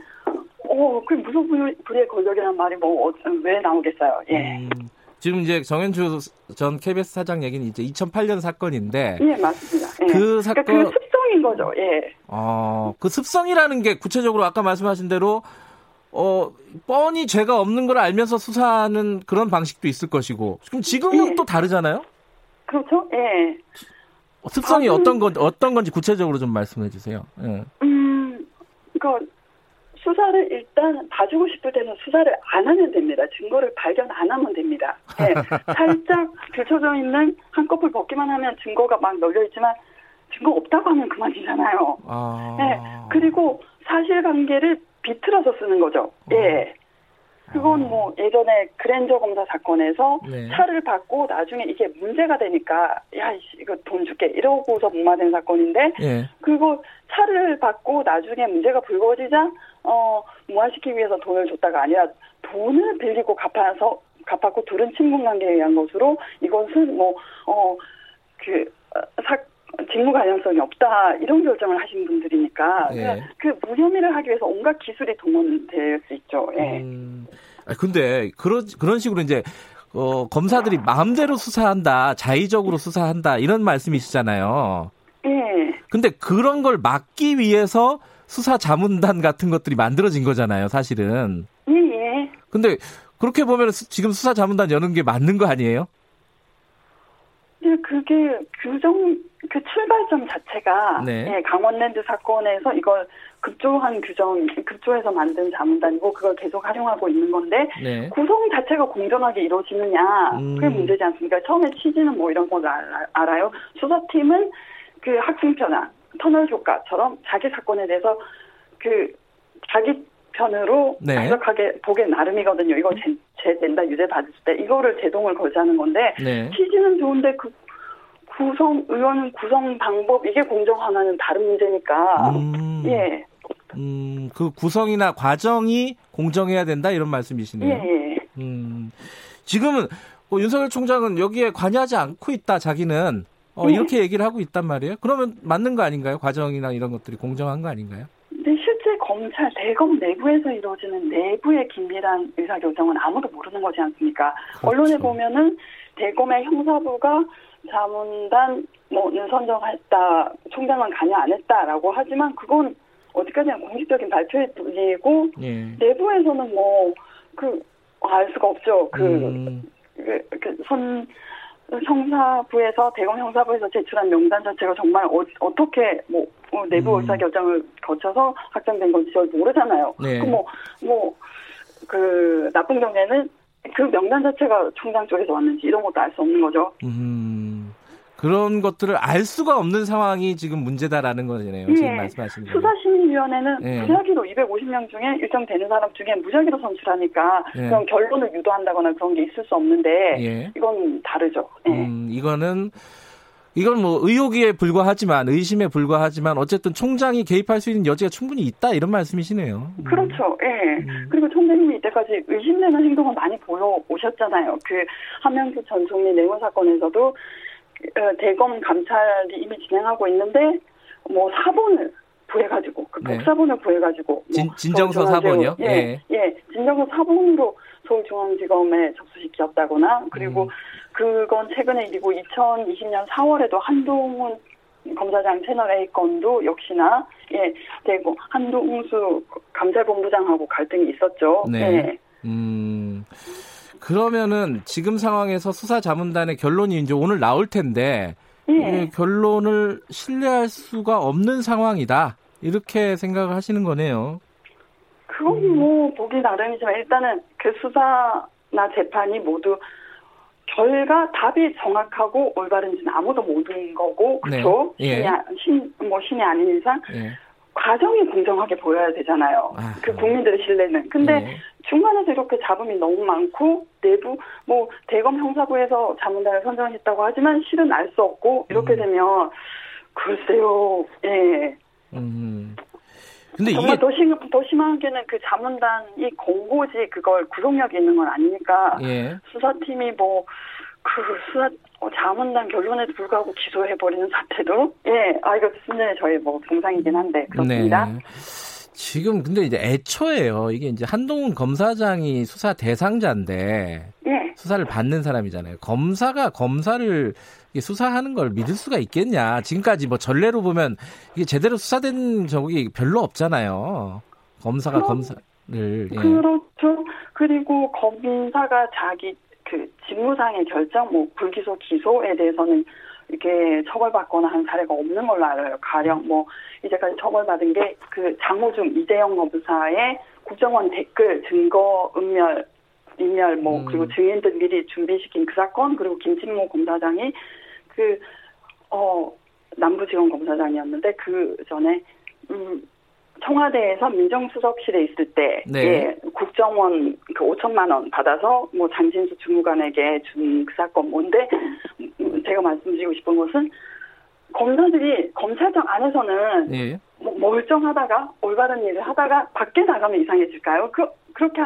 어 그 무슨 불의 권력이라는 말이 뭐왜 어, 나오겠어요. 예. 음, 지금 이제 정현주 전 KBS 사장 얘기는 이제 2008년 사건인데. 예 맞습니다. 예. 그 사건 그러니까 그 습성인 거죠. 예. 어 그 습성이라는 게 구체적으로 아까 말씀하신 대로 어, 뻔히 죄가 없는 걸 알면서 수사하는 그런 방식도 있을 것이고. 그럼 지금은 예. 또 다르잖아요? 그렇죠? 예. 특성이 어떤 건, 어떤 건지 구체적으로 좀 말씀해 주세요. 예. 음, 그 수사를 일단 봐주고 싶을 때는 수사를 안 하면 됩니다. 증거를 발견 안 하면 됩니다. 예. *laughs* 살짝 들춰져 있는 한꺼풀 벗기만 하면 증거가 막 널려 있지만 증거 없다고 하면 그만이잖아요. 아... 예. 그리고 사실관계를 비틀어서 쓰는 거죠. 예. 그건 아. 뭐 예전에 그랜저 검사 사건에서 네. 차를 받고 나중에 이게 문제가 되니까 야 이거 돈 줄게 이러고서 무마된 사건인데 네. 그거 차를 받고 나중에 문제가 불거지자 어 무마시키기 위해서 돈을 줬다가 아니라 돈을 빌리고 갚아서 갚았고 둘은 친분 관계에 의한 것으로 이것은 뭐어그 사 직무 가능성이 없다 이런 결정을 하신 분들이니까 예. 그 무혐의를 하기 위해서 온갖 기술이 동원될 수 있죠. 예. 음, 근데 그런 그런 식으로 이제 어, 검사들이 마음대로 수사한다, 자의적으로 수사한다 이런 말씀이시잖아요. 예. 근데 그런 걸 막기 위해서 수사 자문단 같은 것들이 만들어진 거잖아요, 사실은. 예, 예. 근데 그렇게 보면 지금 수사 자문단 여는 게 맞는 거 아니에요? 네, 그게 규정 그 출발점 자체가 네. 예, 강원랜드 사건에서 이걸 급조한 규정, 급조해서 만든 자문단이고 그걸 계속 활용하고 있는 건데 네. 구성 자체가 공정하게 이루어지느냐 음. 그게 문제지 않습니까? 처음에 취지는 뭐 이런 걸 알아요. 수사팀은 그 학생편아 터널 효과처럼 자기 사건에 대해서 그 자기 편으로 네. 해석하게 보기 나름이거든요. 이거 제, 제 된다 유죄 받을 때 이거를 제동을 걸자는 건데 네. 취지는 좋은데 그 구성 의원 구성 방법 이게 공정하나는 다른 문제니까 음, 예. 음, 그 구성이나 과정이 공정해야 된다 이런 말씀이시네요. 예. 예. 음, 지금은 뭐 윤석열 총장은 여기에 관여하지 않고 있다 자기는 어, 예. 이렇게 얘기를 하고 있단 말이에요. 그러면 맞는 거 아닌가요? 과정이나 이런 것들이 공정한 거 아닌가요? 네, 실제 검찰 대검 내부에서 이루어지는 내부의 긴밀한 의사결정은 아무도 모르는 거지 않습니까? 그렇죠. 언론에 보면은 대검의 형사부가 자문단 뭐는 선정했다, 총장은 관여 안 했다라고 하지만 그건 어디까지나 공식적인 발표일 뿐이고 예. 내부에서는 뭐 그 알 수가 없죠. 그, 음. 그, 그 선, 형사부에서 대검 형사부에서 제출한 명단 자체가 정말 어, 떻게뭐 어, 내부 음. 의사 결정을 거쳐서 확정된 건지 잘 모르잖아요. 네. 그뭐뭐 그 나쁜 경우에는 그 명단 자체가 총장 쪽에서 왔는지 이런 것도 알 수 없는 거죠. 음, 그런 것들을 알 수가 없는 상황이 지금 문제다라는 거잖아요. 예. 지금 말씀하신 수사심의위원회는 예. 무작위로 250명 중에 일정 되는 사람 중에 무작위로 선출하니까 예. 그런 결론을 유도한다거나 그런 게 있을 수 없는데 예. 이건 다르죠. 예. 음, 이거는 이건 뭐 의혹에 불과하지만 의심에 불과하지만 어쨌든 총장이 개입할 수 있는 여지가 충분히 있다 이런 말씀이시네요. 음. 그렇죠. 예. 음. 그리고 총장님이 이때까지 의심되는 행동을 많이 보여 오셨잖아요. 그 한명수 전 총리 내원 사건에서도 어, 대검 감찰이 이미 진행하고 있는데 뭐 사본을 구해가지고 그 네. 복사본을 구해가지고 뭐 진, 진정서 사본이요? 예, 네. 예, 진정서 사본으로 서울중앙지검에 접수시켰다거나 그리고 음. 그건 최근에 일이고 2020년 4월에도 한동훈 검사장 채널 A 건도 역시나 예 되고 한동수 감찰본부장하고 갈등이 있었죠. 네. 예. 음. 그러면은 지금 상황에서 수사 자문단의 결론이 이제 오늘 나올 텐데 예. 결론을 신뢰할 수가 없는 상황이다. 이렇게 생각을 하시는 거네요. 그건 뭐 보기 나름이지만 일단은 그 수사나 재판이 모두 결과 답이 정확하고 올바른지는 아무도 모르는 거고 그렇죠? 네. 예. 신이 뭐 신이 아닌 이상 예. 과정이 공정하게 보여야 되잖아요. 아하. 그 국민들의 신뢰는. 근데 예. 중간에서 이렇게 잡음이 너무 많고 내부 뭐 대검 형사부에서 자문단을 선정했다고 하지만 실은 알 수 없고 이렇게 음. 되면 글쎄요. 예. 음. 근데 정말 이게 더, 심, 더 심한 게는 그 자문단이 공고지 그걸 구속력이 있는 건 아니니까 예. 수사팀이 뭐 그 수사 어, 자문단 결론에도 불구하고 기소해버리는 사태도 예, 아 이거 순전히 저희 뭐 동상이긴 한데 그렇습니다. 네. 지금 근데 이제 애초에요. 이게 이제 한동훈 검사장이 수사 대상자인데 예. 수사를 받는 사람이잖아요. 검사가 검사를 수사하는 걸 믿을 수가 있겠냐. 지금까지 뭐 전례로 보면 이게 제대로 수사된 적이 별로 없잖아요. 검사가 그럼, 검사를. 예. 그렇죠. 그리고 검사가 자기 그 직무상의 결정, 뭐 불기소 기소에 대해서는 이렇게 처벌받거나 한 사례가 없는 걸로 알아요. 가령 뭐 이제까지 처벌받은 게 그 장호중 이재영 검사의 국정원 댓글 증거 은멸 인멸 뭐 음. 그리고 증인들 미리 준비시킨 그 사건 그리고 김진모 검사장이 그 어 남부지검 검사장이었는데 그 전에 음 청와대에서 민정수석실에 있을 때 네. 예, 국정원 그 5천만 원 받아서 뭐 장진수 주무관에게 준 그 사건 뭔데 제가 말씀드리고 싶은 것은 검사들이 검찰청 안에서는 예. 뭐 멀쩡하다가 올바른 일을 하다가 밖에 나가면 이상해질까요? 그 그렇게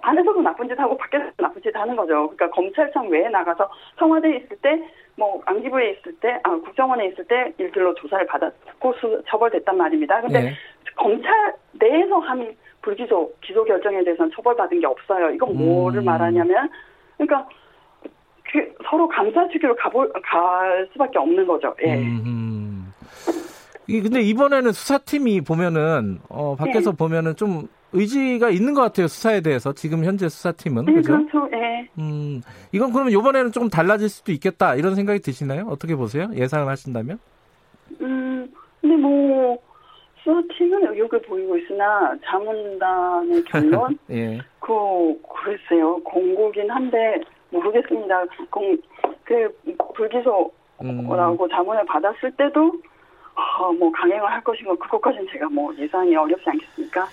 안에서도 나쁜 짓 하고 밖에서 나쁜 짓 하는 거죠. 그러니까 검찰청 외에 나가서 청와대에 있을 때, 뭐 안기부에 있을 때, 아 국정원에 있을 때 일들로 조사를 받았고 수, 처벌됐단 말입니다. 근데 네. 검찰 내에서 한 불기소 기소 결정에 대해서는 처벌받은 게 없어요. 이건 뭐를 음. 말하냐면, 그러니까 그 서로 감사주기로 가볼 갈 수밖에 없는 거죠. 예. 음. 근데 이번에는 수사팀이 보면은 어 밖에서 네. 보면은 좀 의지가 있는 것 같아요 수사에 대해서 지금 현재 수사팀은 네, 그죠? 그렇죠. 네. 음 이건 그러면 이번에는 조금 달라질 수도 있겠다 이런 생각이 드시나요? 어떻게 보세요? 예상을 하신다면? 음 근데 뭐 수사팀은 의욕을 보이고 있으나 자문단의 결론 *laughs* 예. 그 글쎄요 공고긴 한데 모르겠습니다. 공, 그 불기소라고 음. 자문을 받았을 때도 어, 뭐 강행을 할 것인가 그것까지는 제가 뭐 예상이 어렵지 않겠습니까?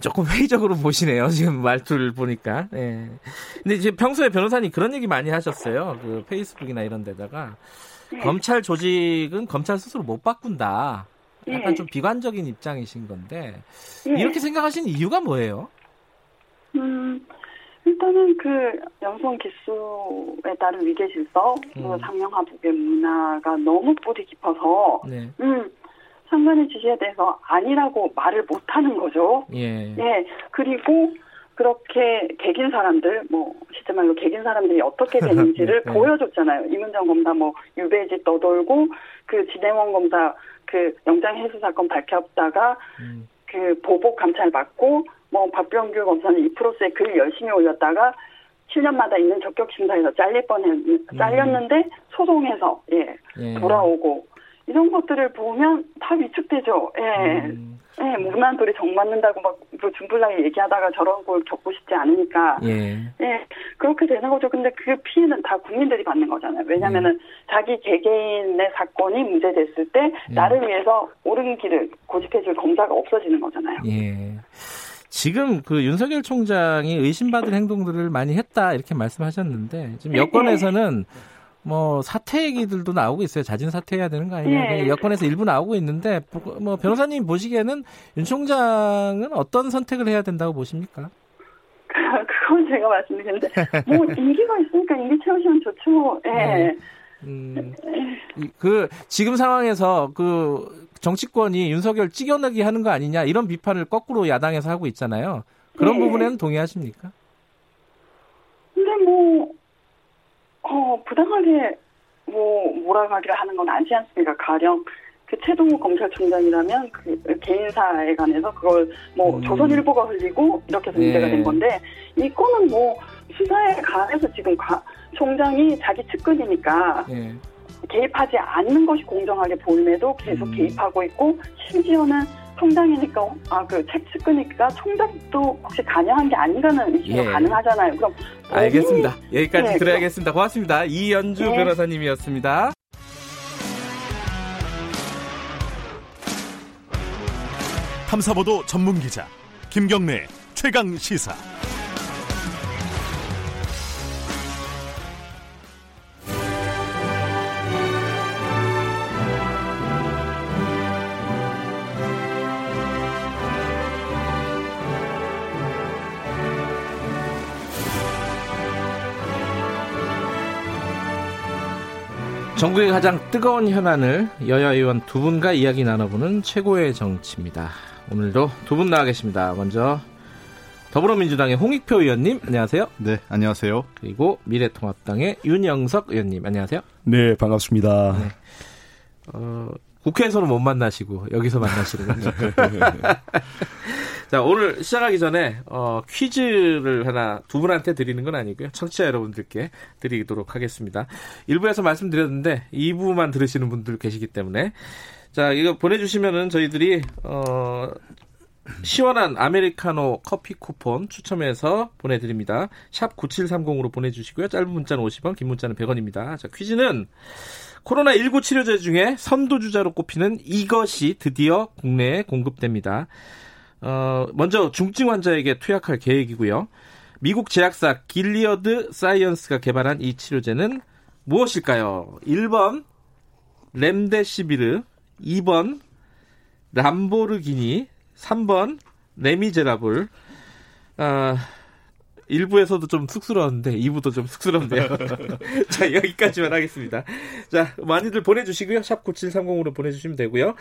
조금 회의적으로 보시네요. 지금 말투를 보니까. 네. 근데 이제 평소에 변호사님 그런 얘기 많이 하셨어요. 그 페이스북이나 이런 데다가 네. 검찰 조직은 검찰 스스로 못 바꾼다. 약간 네. 좀 비관적인 입장이신 건데 네. 이렇게 생각하신 이유가 뭐예요? 음, 일단은 그 연성 기수에 따른 위계 질서, 음. 상명하복의 문화가 너무 뿌리 깊어서, 네. 음, 상관의 지시에 대해서 아니라고 말을 못 하는 거죠. 예. 예. 그리고 그렇게 개긴 사람들, 뭐, 실제 말로 개긴 사람들이 어떻게 *laughs* 되는지를 네. 보여줬잖아요. 이문정 검사 뭐, 유배지 떠돌고, 그 진행원 검사 그 영장 해소 사건 밝혔다가, 음. 그 보복 감찰 받고, 뭐, 박병규 검사는 이프로스에 글 열심히 올렸다가, 7년마다 있는 적격 심사에서 잘릴 뻔했, 음. 잘렸는데, 소송해서, 예, 예. 돌아오고, 이런 것들을 보면 다 위축되죠. 예. 음. 예, 무난 돌이 정 맞는다고 막 준불나게 얘기하다가 저런 걸 겪고 싶지 않으니까. 예. 예. 그렇게 되는 거죠. 근데 그 피해는 다 국민들이 받는 거잖아요. 왜냐면은 음. 자기 개개인의 사건이 문제됐을 때 예. 나를 위해서 옳은 길을 고집해줄 검사가 없어지는 거잖아요. 예. 지금 그 윤석열 총장이 의심받을 행동들을 많이 했다 이렇게 말씀하셨는데 지금 여권에서는 네. 뭐 사퇴 얘기들도 나오고 있어요. 자진 사퇴해야 되는 거 아니냐. 예. 여권에서 일부 나오고 있는데 뭐 변호사님 보시기에는 윤 총장은 어떤 선택을 해야 된다고 보십니까? *laughs* 그건 제가 말씀드리는데 뭐 임기가 있으니까 임기 채우시면 좋죠. 예. 네. 음, 그 지금 상황에서 그 정치권이 윤석열 찍어내기 하는 거 아니냐 이런 비판을 거꾸로 야당에서 하고 있잖아요. 그런 예. 부분에는 동의하십니까? 근데 뭐 어, 부당하게 뭐 몰아가기를 하는 건 아니지 않습니까? 가령 그 최동호 검찰총장이라면 그 개인사에 관해서 그걸 뭐 음. 조선일보가 흘리고 이렇게 해서 문제가 네. 된 건데 이 건은 뭐 수사에 관해서 지금 가, 총장이 자기 측근이니까 네. 개입하지 않는 것이 공정하게 보임에도 계속 음. 개입하고 있고 심지어는 총장이니까 아그 책측근이니까 총장도 혹시 관여한 게 아닌가는 이슈가 예. 가능하잖아요. 그럼 알겠습니다. 여기까지 네, 들어야겠습니다. 고맙습니다. 이연주 네. 변호사님이었습니다. 탐사보도 전문 기자 김경래 최강 시사. 전국의 가장 뜨거운 현안을 여야 의원 두 분과 이야기 나눠보는 최고의 정치입니다. 오늘도 두 분 나와 계십니다. 먼저 더불어민주당의 홍익표 의원님 안녕하세요. 네, 안녕하세요. 그리고 미래통합당의 윤영석 의원님 안녕하세요. 네, 반갑습니다. 네. 어, 국회에서는 못 만나시고 여기서 만나시는군요. *laughs* 자 오늘 시작하기 전에 어, 퀴즈를 하나 두 분한테 드리는 건 아니고요. 청취자 여러분들께 드리도록 하겠습니다. 1부에서 말씀드렸는데 2부만 들으시는 분들 계시기 때문에 자 이거 보내주시면은 저희들이 어, 시원한 아메리카노 커피 쿠폰 추첨해서 보내드립니다. 샵 9730으로 보내주시고요. 짧은 문자는 50원, 긴 문자는 100원입니다. 자, 퀴즈는 코로나19 치료제 중에 선두주자로 꼽히는 이것이 드디어 국내에 공급됩니다. 어, 먼저 중증 환자에게 투약할 계획이고요. 미국 제약사 길리어드 사이언스가 개발한 이 치료제는 무엇일까요? 1번 렘데시비르, 2번 람보르기니, 3번 레미제라블. 아, 1부에서도 좀 쑥스러웠는데 2부도 좀 쑥스럽네요. *laughs* 자, 여기까지만 하겠습니다. 자, 많이들 보내주시고요. 샵 9730으로 보내주시면 되고요.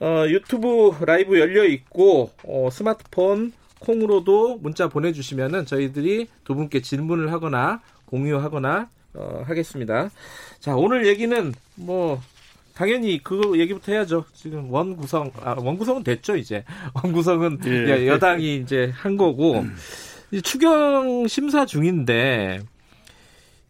어, 유튜브 라이브 열려 있고, 어, 스마트폰 콩으로도 문자 보내주시면은 저희들이 두 분께 질문을 하거나 공유하거나 어, 하겠습니다. 자, 오늘 얘기는 뭐 당연히 그 얘기부터 해야죠. 지금 원 구성, 아, 원 구성은 됐죠, 이제. *laughs* 원 구성은 예. 여당이 이제 한 거고, 이제 추경 심사 중인데,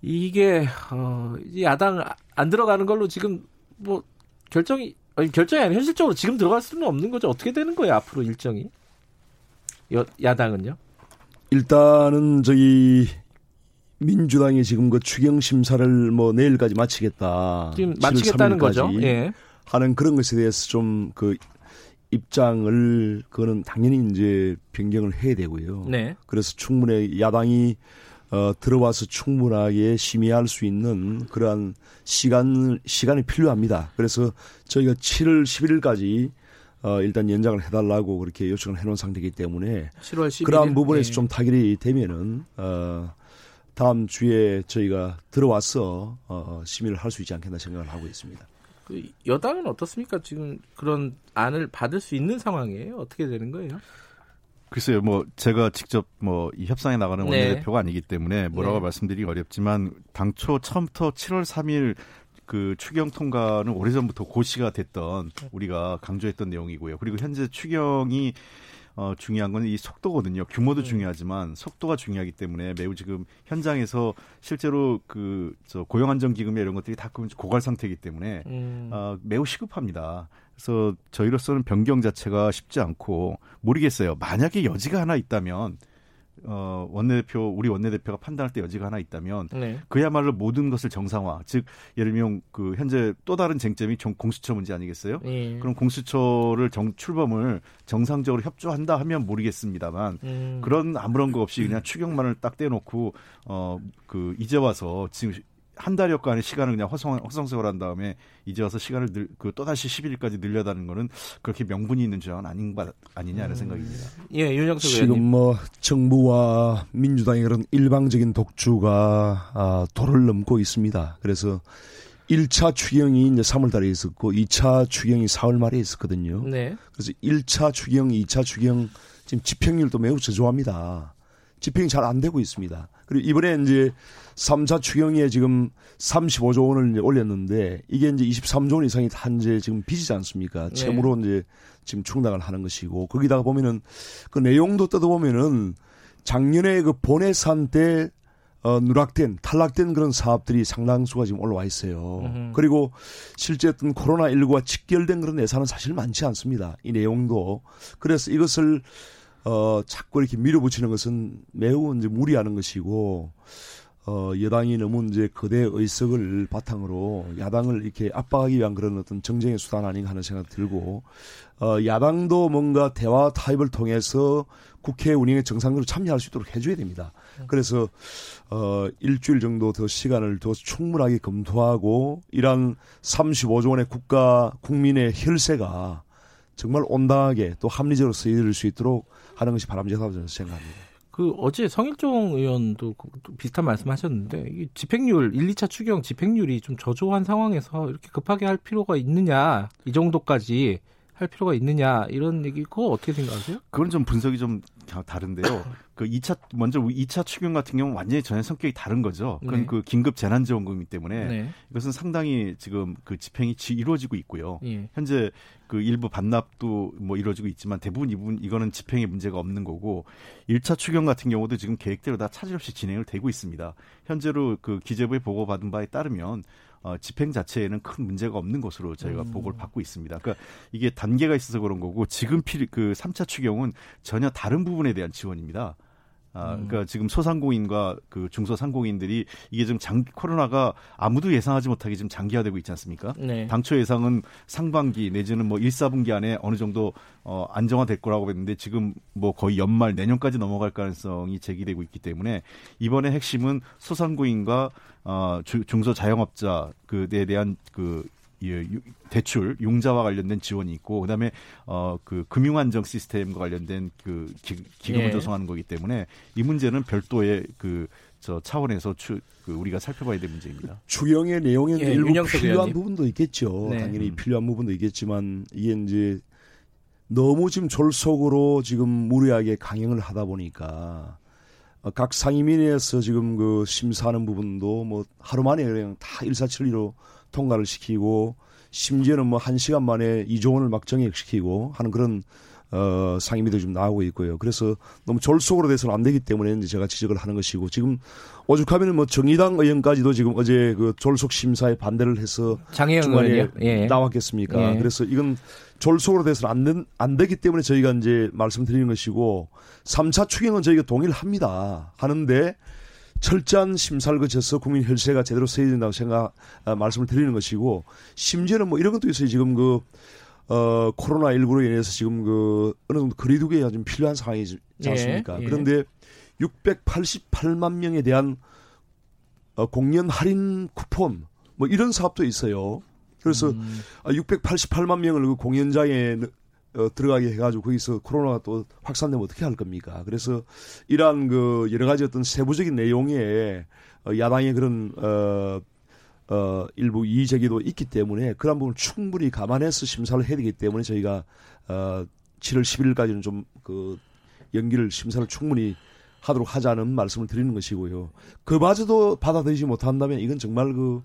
이게, 어, 야당 안 들어가는 걸로 지금 뭐, 결정이, 아니, 결정이 아니라 현실적으로 지금 들어갈 수는 없는 거죠. 어떻게 되는 거예요, 앞으로 일정이? 여, 야당은요? 일단은 저희 민주당이 지금 그 추경 심사를 뭐 내일까지 마치겠다. 지금 마치겠다는 거죠. 예. 하는 그런 것에 대해서 좀 그 입장을 그거는 당연히 이제 변경을 해야 되고요. 네. 그래서 충분히 야당이 어 들어와서 충분하게 심의할 수 있는 그러한 시간 시간이 필요합니다. 그래서 저희가 7월 11일까지 어 일단 연장을 해달라고 그렇게 요청을 해놓은 상태이기 때문에 7월 11일 그러한 부분에서 네. 좀 타결이 되면은 어 다음 주에 저희가 들어와서 어, 심의를 할 수 있지 않겠나 생각을 하고 있습니다. 그 여당은 어떻습니까? 지금 그런 안을 받을 수 있는 상황이에요? 어떻게 되는 거예요? 글쎄요, 뭐 제가 직접 뭐 이 협상에 나가는 네. 원내대표가 아니기 때문에 뭐라고 네. 말씀드리기 어렵지만 당초 처음부터 7월 3일 그 추경 통과는 오래전부터 고시가 됐던 우리가 강조했던 내용이고요. 그리고 현재 추경이 어, 중요한 건 이 속도거든요. 규모도 음. 중요하지만 속도가 중요하기 때문에 매우 지금 현장에서 실제로 그 저 고용 안정 기금 이런 것들이 다 고갈 상태이기 때문에 음. 어, 매우 시급합니다. 그래서 저희로서는 변경 자체가 쉽지 않고 모르겠어요. 만약에 여지가 하나 있다면 어, 원내대표, 우리 원내대표가 판단할 때 여지가 하나 있다면 네. 그야말로 모든 것을 정상화. 즉, 예를 들면 그 현재 또 다른 쟁점이 정, 공수처 문제 아니겠어요? 네. 그럼 공수처를 정, 출범을 정상적으로 협조한다 하면 모르겠습니다만 음. 그런 아무런 거 없이 그냥 추경만을 딱 떼놓고 어, 그 이제 와서 지금 한 달여간의 시간을 그냥 허성, 허성세월 한 다음에 이제 와서 시간을 늘, 그 또다시 11일까지 늘려다는 거는 그렇게 명분이 있는 조항은 아닌 바, 아니냐는 음. 생각입니다. 예, 윤영석 지금 의원님. 뭐 정부와 민주당의 그런 일방적인 독주가 아, 도를 넘고 있습니다. 그래서 1차 추경이 이제 3월 달에 있었고 2차 추경이 4월 말에 있었거든요. 네. 그래서 1차 추경, 2차 추경 지금 집행률도 매우 저조합니다. 집행이 잘 안 되고 있습니다. 그리고 이번에 이제 3차 추경에 지금 35조 원을 올렸는데 이게 이제 23조 원 이상이 한제 지금 빚이지 않습니까? 네. 채무로 이제 지금 충당을 하는 것이고 거기다가 보면은 그 내용도 뜯어보면은 작년에 그 본예산 때 어, 누락된, 탈락된 그런 사업들이 상당수가 지금 올라와 있어요. 으흠. 그리고 실제 어떤 코로나 19와 직결된 그런 예산은 사실 많지 않습니다. 이 내용도. 그래서 이것을 어, 자꾸 이렇게 밀어붙이는 것은 매우 이제 무리하는 것이고, 어, 여당이 너무 이제 거대 의석을 바탕으로 야당을 이렇게 압박하기 위한 그런 어떤 정쟁의 수단 아닌가 하는 생각 들고, 어, 야당도 뭔가 대화 타입을 통해서 국회 운영에 정상적으로 참여할 수 있도록 해줘야 됩니다. 그래서, 어, 일주일 정도 더 시간을 둬서 충분하게 검토하고, 이런 35조 원의 국가, 국민의 혈세가 정말 온당하게 또 합리적으로 쓰여질 수 있도록 하는 것이 바람직하다고 저는 생각합니다. 그 어제 성일종 의원도 그 비슷한 말씀하셨는데 이 집행률 1, 2차 추경 집행률이 좀 저조한 상황에서 이렇게 급하게 할 필요가 있느냐 이 정도까지 할 필요가 있느냐 이런 얘기 그거 어떻게 생각하세요? 그건 좀 분석이 좀 다른데요. *clears throat* 그 2차 먼저 2차 추경 같은 경우는 완전히 전혀 성격이 다른 거죠. 그건 네. 그 긴급 재난 지원금이기 때문에 네. 이것은 상당히 지금 그 집행이 이루어지고 있고요. 예. 현재 그 일부 반납도 뭐 이루어지고 있지만 대부분 이분 이거는 집행에 문제가 없는 거고 1차 추경 같은 경우도 지금 계획대로 다 차질 없이 진행을 되고 있습니다. 현재로 그 기재부에 보고받은 바에 따르면 어, 집행 자체에는 큰 문제가 없는 것으로 저희가 음. 보고를 받고 있습니다. 그러니까 이게 단계가 있어서 그런 거고 지금 필, 그 3차 추경은 전혀 다른 부분에 대한 지원입니다. 아, 음. 그러니까 지금 소상공인과 그 중소상공인들이 이게 좀 장, 코로나가 아무도 예상하지 못하게 지금 장기화되고 있지 않습니까? 네. 당초 예상은 상반기 내지는 뭐 1, 4분기 안에 어느 정도 어, 안정화될 거라고 했는데 지금 뭐 거의 연말 내년까지 넘어갈 가능성이 제기되고 있기 때문에 이번에 핵심은 소상공인과 어, 주, 중소자영업자 그에 대한 그 예, 대출 융자와 관련된 지원이 있고 그다음에 어 그 금융 안정 시스템과 관련된 그 기, 금을 예. 조성하는 거기 때문에 이 문제는 별도의 그 저 차원에서 추, 그 우리가 살펴봐야 될 문제입니다. 추경의 내용에 예, 일부 필요한 의원님. 부분도 있겠죠. 네. 당연히 필요한 부분도 있겠지만 이게 이제 너무 지금 졸속으로 지금 무리하게 강행을 하다 보니까 각 상임위에서 지금 그 심사하는 부분도 뭐 하루 만에 그냥 다 일사천리로 통과를 시키고 심지어는 뭐 한 시간 만에 이조 원을 막 정액시키고 하는 그런 어, 상임위도 좀 나오고 있고요. 그래서 너무 졸속으로 돼서는 안 되기 때문에 이제 제가 지적을 하는 것이고 지금 오죽하면 뭐 정의당 의원까지도 지금 어제 그 졸속 심사에 반대를 해서 중간에 예. 나왔겠습니까? 예. 그래서 이건 졸속으로 돼서는 안, 된, 안 되기 때문에 저희가 이제 말씀드리는 것이고 3차 추경은 저희가 동의를 합니다. 하는데 철저한 심사를 거쳐서 국민 혈세가 제대로 써야 된다고 생각 아, 말씀을 드리는 것이고 심지어는 뭐 이런 것도 있어요. 지금 그 어, 코로나 19로 인해서 지금 그 어느 정도 거리두기가 좀 필요한 상황이지 않습니까? 예, 예. 그런데 688만 명에 대한 어, 공연 할인 쿠폰 뭐 이런 사업도 있어요. 그래서 음. 688만 명을 그 공연장에 어, 들어가게 해가지고 거기서 코로나가 또 확산되면 어떻게 할 겁니까? 그래서 이러한 그 여러 가지 어떤 세부적인 내용에 어, 야당의 그런 어, 어, 일부 이의 제기도 있기 때문에 그런 부분을 충분히 감안해서 심사를 해야 되기 때문에 저희가 어, 7월 10일까지는 좀 그 연기를 심사를 충분히 하도록 하자는 말씀을 드리는 것이고요. 그마저도 받아들이지 못한다면 이건 정말 그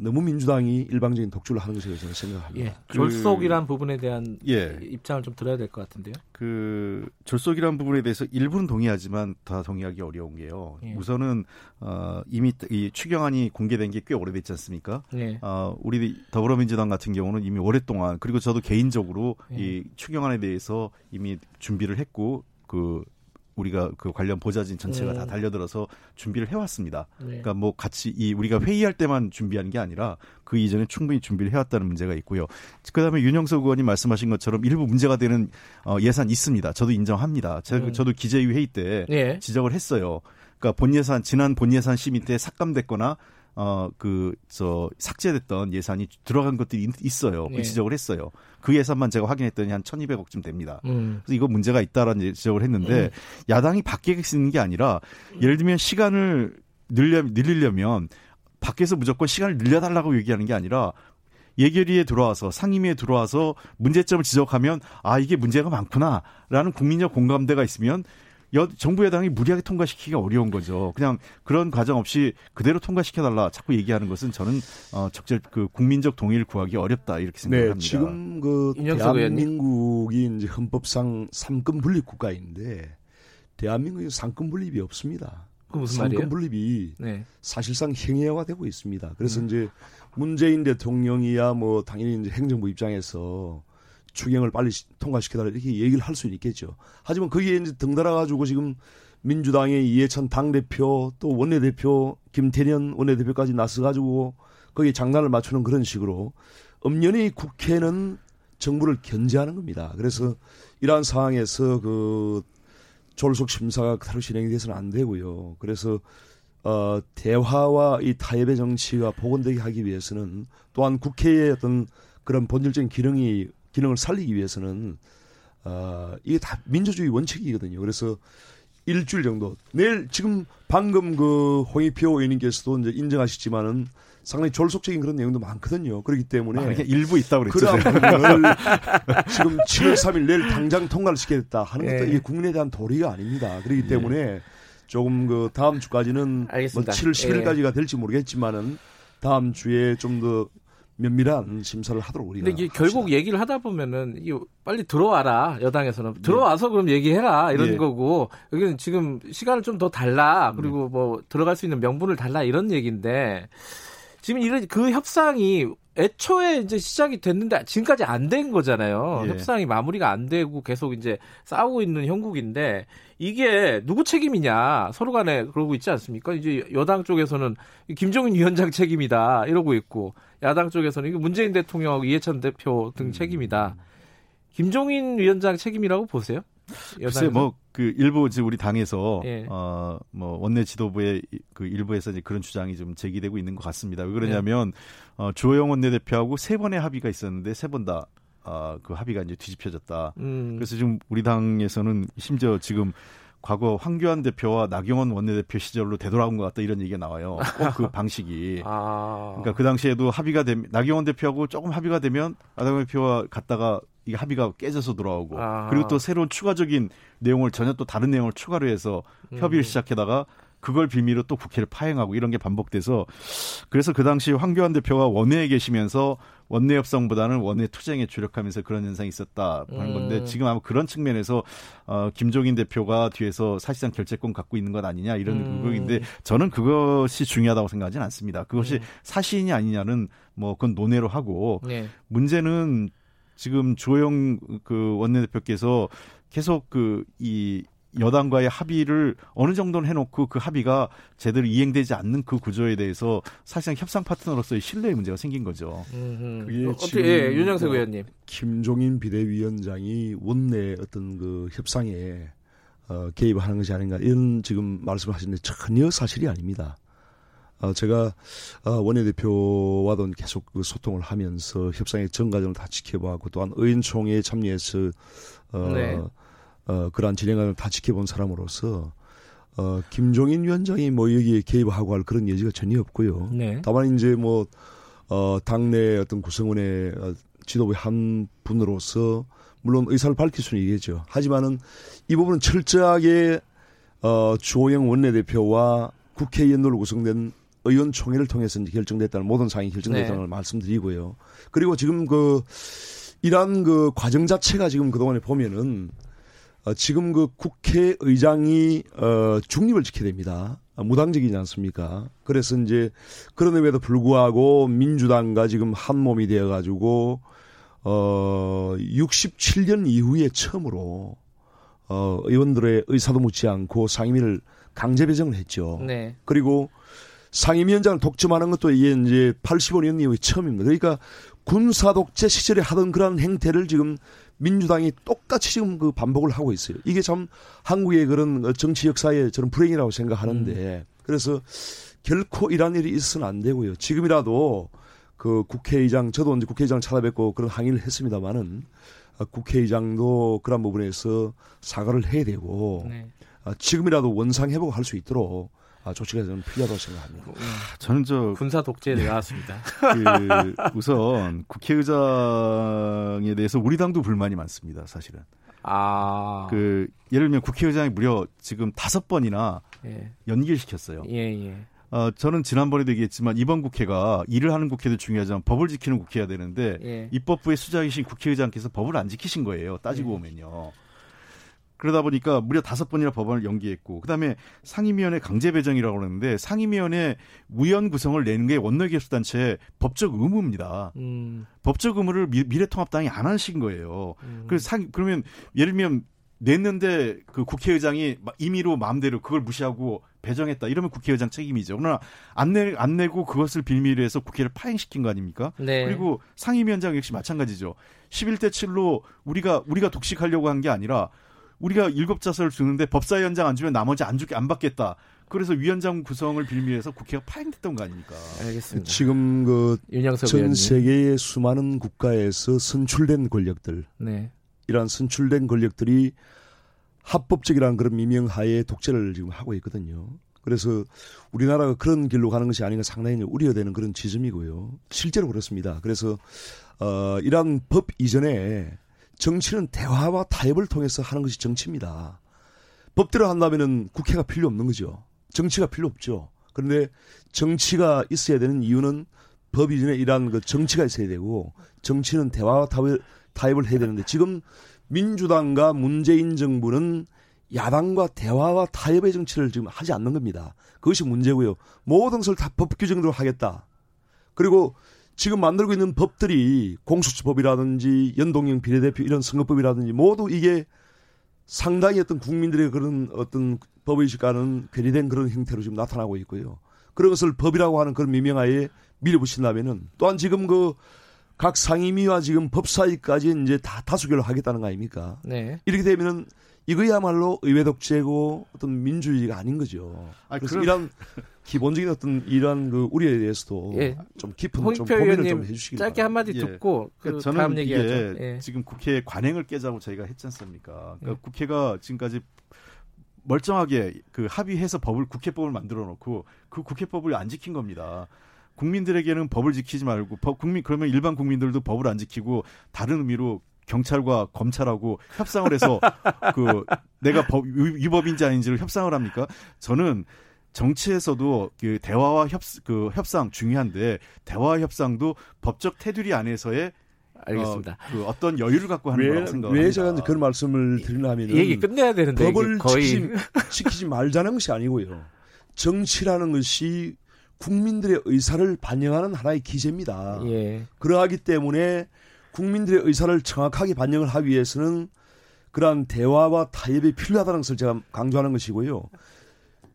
너무 민주당이 일방적인 독주를 하는 것이라고 저는 생각합니다. 예, 그 졸속이란 부분에 대한 예, 입장을 좀 들어야 될 것 같은데요. 그 졸속이란 부분에 대해서 일부는 동의하지만 다 동의하기 어려운 게요. 예. 우선은 어, 이미 이 추경안이 공개된 게 꽤 오래됐지 않습니까? 예. 어, 우리 더불어민주당 같은 경우는 이미 오랫동안 그리고 저도 개인적으로 예. 이 추경안에 대해서 이미 준비를 했고 그 우리가 그 관련 보좌진 전체가 네. 다 달려들어서 준비를 해왔습니다. 네. 그러니까 뭐 같이 이 우리가 회의할 때만 준비하는 게 아니라 그 이전에 충분히 준비를 해왔다는 문제가 있고요. 그다음에 윤영석 의원이 말씀하신 것처럼 일부 문제가 되는 어, 예산 있습니다. 저도 인정합니다. 제가 음. 저도 기재위 회의 때 네. 지적을 했어요. 그러니까 본 예산 지난 본 예산 심의 때 삭감됐거나 어, 그, 저, 삭제됐던 예산이 들어간 것들이 있어요. 그 네. 지적을 했어요. 그 예산만 제가 확인했더니 한 1200억쯤 됩니다. 음. 그래서 이거 문제가 있다라는 지적을 했는데 음. 야당이 밖에 쓰는 게 아니라 예를 들면 시간을 늘려, 늘리려면 밖에서 무조건 시간을 늘려달라고 얘기하는 게 아니라 예결위에 들어와서 상임위에 들어와서 문제점을 지적하면 아 이게 문제가 많구나라는 국민적 공감대가 있으면 여, 정부 여당이 무리하게 통과시키기가 어려운 거죠. 그냥 그런 과정 없이 그대로 통과시켜달라 자꾸 얘기하는 것은 저는 어, 적절 그 국민적 동의를 구하기 어렵다 이렇게 생각합니다. 네, 지금 그 대한민국이 이제 헌법상 삼권 분립 국가인데 대한민국에 삼권 분립이 없습니다. 그 무슨 말이에요? 분립이 네. 사실상 형해화되고 있습니다. 그래서 음. 이제 문재인 대통령이야 뭐 당연히 이제 행정부 입장에서 추경을 빨리 통과시켜달라 이렇게 얘기를 할 수는 있겠죠. 하지만 거기에 이제 덩달아 가지고 지금 민주당의 이해찬 당대표 또 원내대표 김태년 원내대표까지 나서 가지고 거기에 장난을 맞추는 그런 식으로 엄연히 국회는 정부를 견제하는 겁니다. 그래서 이러한 상황에서 그 졸속 심사가 그대로 진행이 돼서는 안 되고요. 그래서 어 대화와 이 타협의 정치가 복원되게 하기 위해서는 또한 국회의 어떤 그런 본질적인 기능이 기능을 살리기 위해서는 어, 이게 다 민주주의 원칙이거든요. 그래서 일주일 정도 내일 지금 방금 그 홍익표 의원님께서도 이제 인정하시지만은 상당히 졸속적인 그런 내용도 많거든요. 그렇기 때문에 아, 일부 있다고 그랬죠. *laughs* 지금 7월 3일 내일 당장 통과를 시키겠다 하는 것도 예. 이게 국민에 대한 도리가 아닙니다. 그렇기 예. 때문에 예. 조금 그 다음 주까지는 뭐 7월 10일까지가 될지 모르겠지만은 다음 주에 좀 더 면밀한 심사를 하도록 우리가. 근데 이게 결국 얘기를 하다 보면은 이 빨리 들어와라 여당에서는 네. 들어와서 그럼 얘기해라 이런 네. 거고 여기는 지금 시간을 좀 더 달라 그리고 네. 뭐 들어갈 수 있는 명분을 달라 이런 얘기인데 지금 이런 그 협상이 애초에 이제 시작이 됐는데 지금까지 안 된 거잖아요. 예. 협상이 마무리가 안 되고 계속 이제 싸우고 있는 형국인데 이게 누구 책임이냐 서로 간에 그러고 있지 않습니까? 이제 여당 쪽에서는 김종인 위원장 책임이다 이러고 있고 야당 쪽에서는 이게 문재인 대통령하고 이해찬 대표 등 음. 책임이다. 김종인 위원장 책임이라고 보세요? 글쎄 뭐그 일부 지금 우리 당에서 예. 어뭐 원내 지도부의 그 일부에서 이제 그런 주장이 좀 제기되고 있는 것 같습니다. 왜 그러냐면 예. 어 주호영 원내대표하고 세 번의 합의가 있었는데 세 번다 어, 그 합의가 이제 뒤집혀졌다. 음. 그래서 지금 우리 당에서는 심지어 지금 과거 황교안 대표와 나경원 원내대표 시절로 되돌아온 것 같다 이런 얘기가 나와요. 꼭 그 *laughs* 방식이. 아. 그러니까 그 당시에도 합의가 되면 나경원 대표하고 조금 합의가 되면 나경원 대표와 갔다가 이 합의가 깨져서 돌아오고 아. 그리고 또 새로운 추가적인 내용을 전혀 또 다른 내용을 추가로 해서 협의를 음. 시작하다가 그걸 비밀로 또 국회를 파행하고 이런 게 반복돼서 그래서 그 당시 황교안 대표가 원내에 계시면서 원내 협상보다는 원내 투쟁에 주력하면서 그런 현상이 있었다 하는 건데 음. 지금 아마 그런 측면에서 어 김종인 대표가 뒤에서 사실상 결재권 갖고 있는 것 아니냐 이런 음. 의혹인데 저는 그것이 중요하다고 생각하지는 않습니다. 그것이 음. 사실이냐 아니냐는 뭐 그건 논외로 하고 네. 문제는 지금 조영 그 원내대표께서 계속 그 이 여당과의 합의를 어느 정도는 해놓고 그 합의가 제대로 이행되지 않는 그 구조에 대해서 사실상 협상 파트너로서의 신뢰의 문제가 생긴 거죠. 그게 어떻게 예, 윤영석 의원님 김종인 비대위원장이 원내 어떤 그 협상에 어, 개입하는 것이 아닌가 이런 지금 말씀하시는데 전혀 사실이 아닙니다. 어, 제가 어, 원내대표와도 계속 그 소통을 하면서 협상의 전 과정을 다 지켜보고 또한 의원총회에 참여해서 어, 네. 어, 그러한 진행을 다 지켜본 사람으로서 어, 김종인 위원장이 뭐 여기에 개입하고 할 그런 여지가 전혀 없고요. 네. 다만 이제 뭐 어, 당내 어떤 구성원의 어, 지도부의 한 분으로서 물론 의사를 밝힐 수는 있겠죠. 하지만은 이 부분은 철저하게 어, 주호영 원내대표와 국회의원으로 구성된 의원총회를 통해서 결정됐다는 모든 사항이 결정됐다는 네. 걸 말씀드리고요. 그리고 지금 그 이러한 그 과정 자체가 지금 그동안에 보면은 어, 지금 그 국회의장이 어, 중립을 지켜야 됩니다. 아, 무당적이지 않습니까? 그래서 이제 그런데에도 불구하고 민주당과 지금 한 몸이 되어 가지고 어 67년 이후에 처음으로 어 의원들의 의사도 묻지 않고 상임위를 강제 배정을 했죠. 네. 그리고 상임위원장을 독점하는 것도 이게 이제 85년 이후에 처음입니다. 그러니까 군사 독재 시절에 하던 그런 행태를 지금 민주당이 똑같이 지금 그 반복을 하고 있어요. 이게 참 한국의 그런 정치 역사의 저는 불행이라고 생각하는데 음. 그래서 결코 이런 일이 있어서는 안 되고요. 지금이라도 그 국회의장 저도 이제 국회의장 찾아뵙고 그런 항의를 했습니다마는 국회의장도 그런 부분에서 사과를 해야 되고 네. 지금이라도 원상 회복할 수 있도록 아, 조치가 저는 필요하다고 생각합니다. 아, 저는 저 군사 독재에 네. 나왔습니다. 그 우선 국회의장에 대해서 우리 당도 불만이 많습니다. 사실은. 아. 그 예를 들면 국회의장이 무려 지금 다섯 번이나 예. 연기를 시켰어요. 예, 예. 어, 저는 지난번에도 얘기했지만 이번 국회가 일을 하는 국회도 중요하지만 법을 지키는 국회야 되는데 예. 입법부의 수장이신 국회의장께서 법을 안 지키신 거예요. 따지고 예. 보면요. 그러다 보니까 무려 다섯 번이나 법안을 연기했고 그다음에 상임위원회 강제 배정이라고 그러는데 상임위원회 무연 구성을 내는 게 원내교섭단체의 법적 의무입니다. 음. 법적 의무를 미, 래통합당이 안 하신 거예요. 음. 그래서 상 그러면 예를 들면 냈는데 그 국회의장이 임의로 마음대로 그걸 무시하고 배정했다 이러면 국회의장 책임이죠. 그러나 안, 내, 안 내고 그것을 빌미로 해서 국회를 파행시킨 거 아닙니까? 네. 그리고 상임위원장 역시 마찬가지죠. 11대 7로 우리가 우리가 독식하려고 한 게 아니라 우리가 일곱 자서를 주는데 법사위 원장 안 주면 나머지 안 주게 안 받겠다. 그래서 위원장 구성을 빌미해서 국회가 파행됐던 거 아닙니까? 알겠습니다. 지금 그전 세계의 수많은 국가에서 선출된 권력들, 네. 이러한 선출된 권력들이 합법적이라는 그런 미명 하에 독재를 지금 하고 있거든요. 그래서 우리나라가 그런 길로 가는 것이 아닌가 상당히 우려되는 그런 지점이고요. 실제로 그렇습니다. 그래서 어, 이러한 법 이전에 정치는 대화와 타협을 통해서 하는 것이 정치입니다. 법대로 한다면은 국회가 필요 없는 거죠. 정치가 필요 없죠. 그런데 정치가 있어야 되는 이유는 법 이전에 이러한 그 정치가 있어야 되고 정치는 대화와 타협을, 타협을 해야 되는데 지금 민주당과 문재인 정부는 야당과 대화와 타협의 정치를 지금 하지 않는 겁니다. 그것이 문제고요. 모든 것을 다 법 규정대로 하겠다. 그리고 지금 만들고 있는 법들이 공수처법이라든지 연동형 비례대표 이런 선거법이라든지 모두 이게 상당히 어떤 국민들의 그런 어떤 법의식과는 괴리된 그런 형태로 지금 나타나고 있고요. 그런 것을 법이라고 하는 그런 미명하에 밀어붙인다면은 또한 지금 그 각 상임위와 지금 법사위까지 이제 다 다수결을 하겠다는 거 아닙니까? 네. 이렇게 되면은 이거야말로 의회 독재고 어떤 민주주의가 아닌 거죠. 아, 그래서 그럼... 이런 기본적인 어떤 이러한 그 우려에 대해서도 예. 좀 깊은 좀 고민을 좀 해주시기 바랍니다. 짧게 한마디 예. 듣고 그 그러니까 저는 다음 얘기하죠. 예. 지금 국회 관행을 깨자고 저희가 했지 않습니까? 그러니까 예. 국회가 지금까지 멀쩡하게 그 합의해서 법을 국회법을 만들어 놓고 그 국회법을 안 지킨 겁니다. 국민들에게는 법을 지키지 말고 법 국민 그러면 일반 국민들도 법을 안 지키고 다른 의미로 경찰과 검찰하고 협상을 해서 *laughs* 그 내가 법 위법인지 아닌지를 협상을 합니까? 저는 정치에서도 그 대화와 협, 그 협상 중요한데 대화와 협상도 법적 테두리 안에서의 알겠습니다. 어, 그 어떤 여유를 갖고 하는 거라고 생각합니다. 왜 제가 그런 말씀을 드리냐면 얘기 끝내야 되는데 법을 거의... 지키지, 지키지 말자는 것이 아니고요. 정치라는 것이 국민들의 의사를 반영하는 하나의 기제입니다. 예. 그러하기 때문에 국민들의 의사를 정확하게 반영을 하기 위해서는 그러한 대화와 타협이 필요하다는 것을 제가 강조하는 것이고요.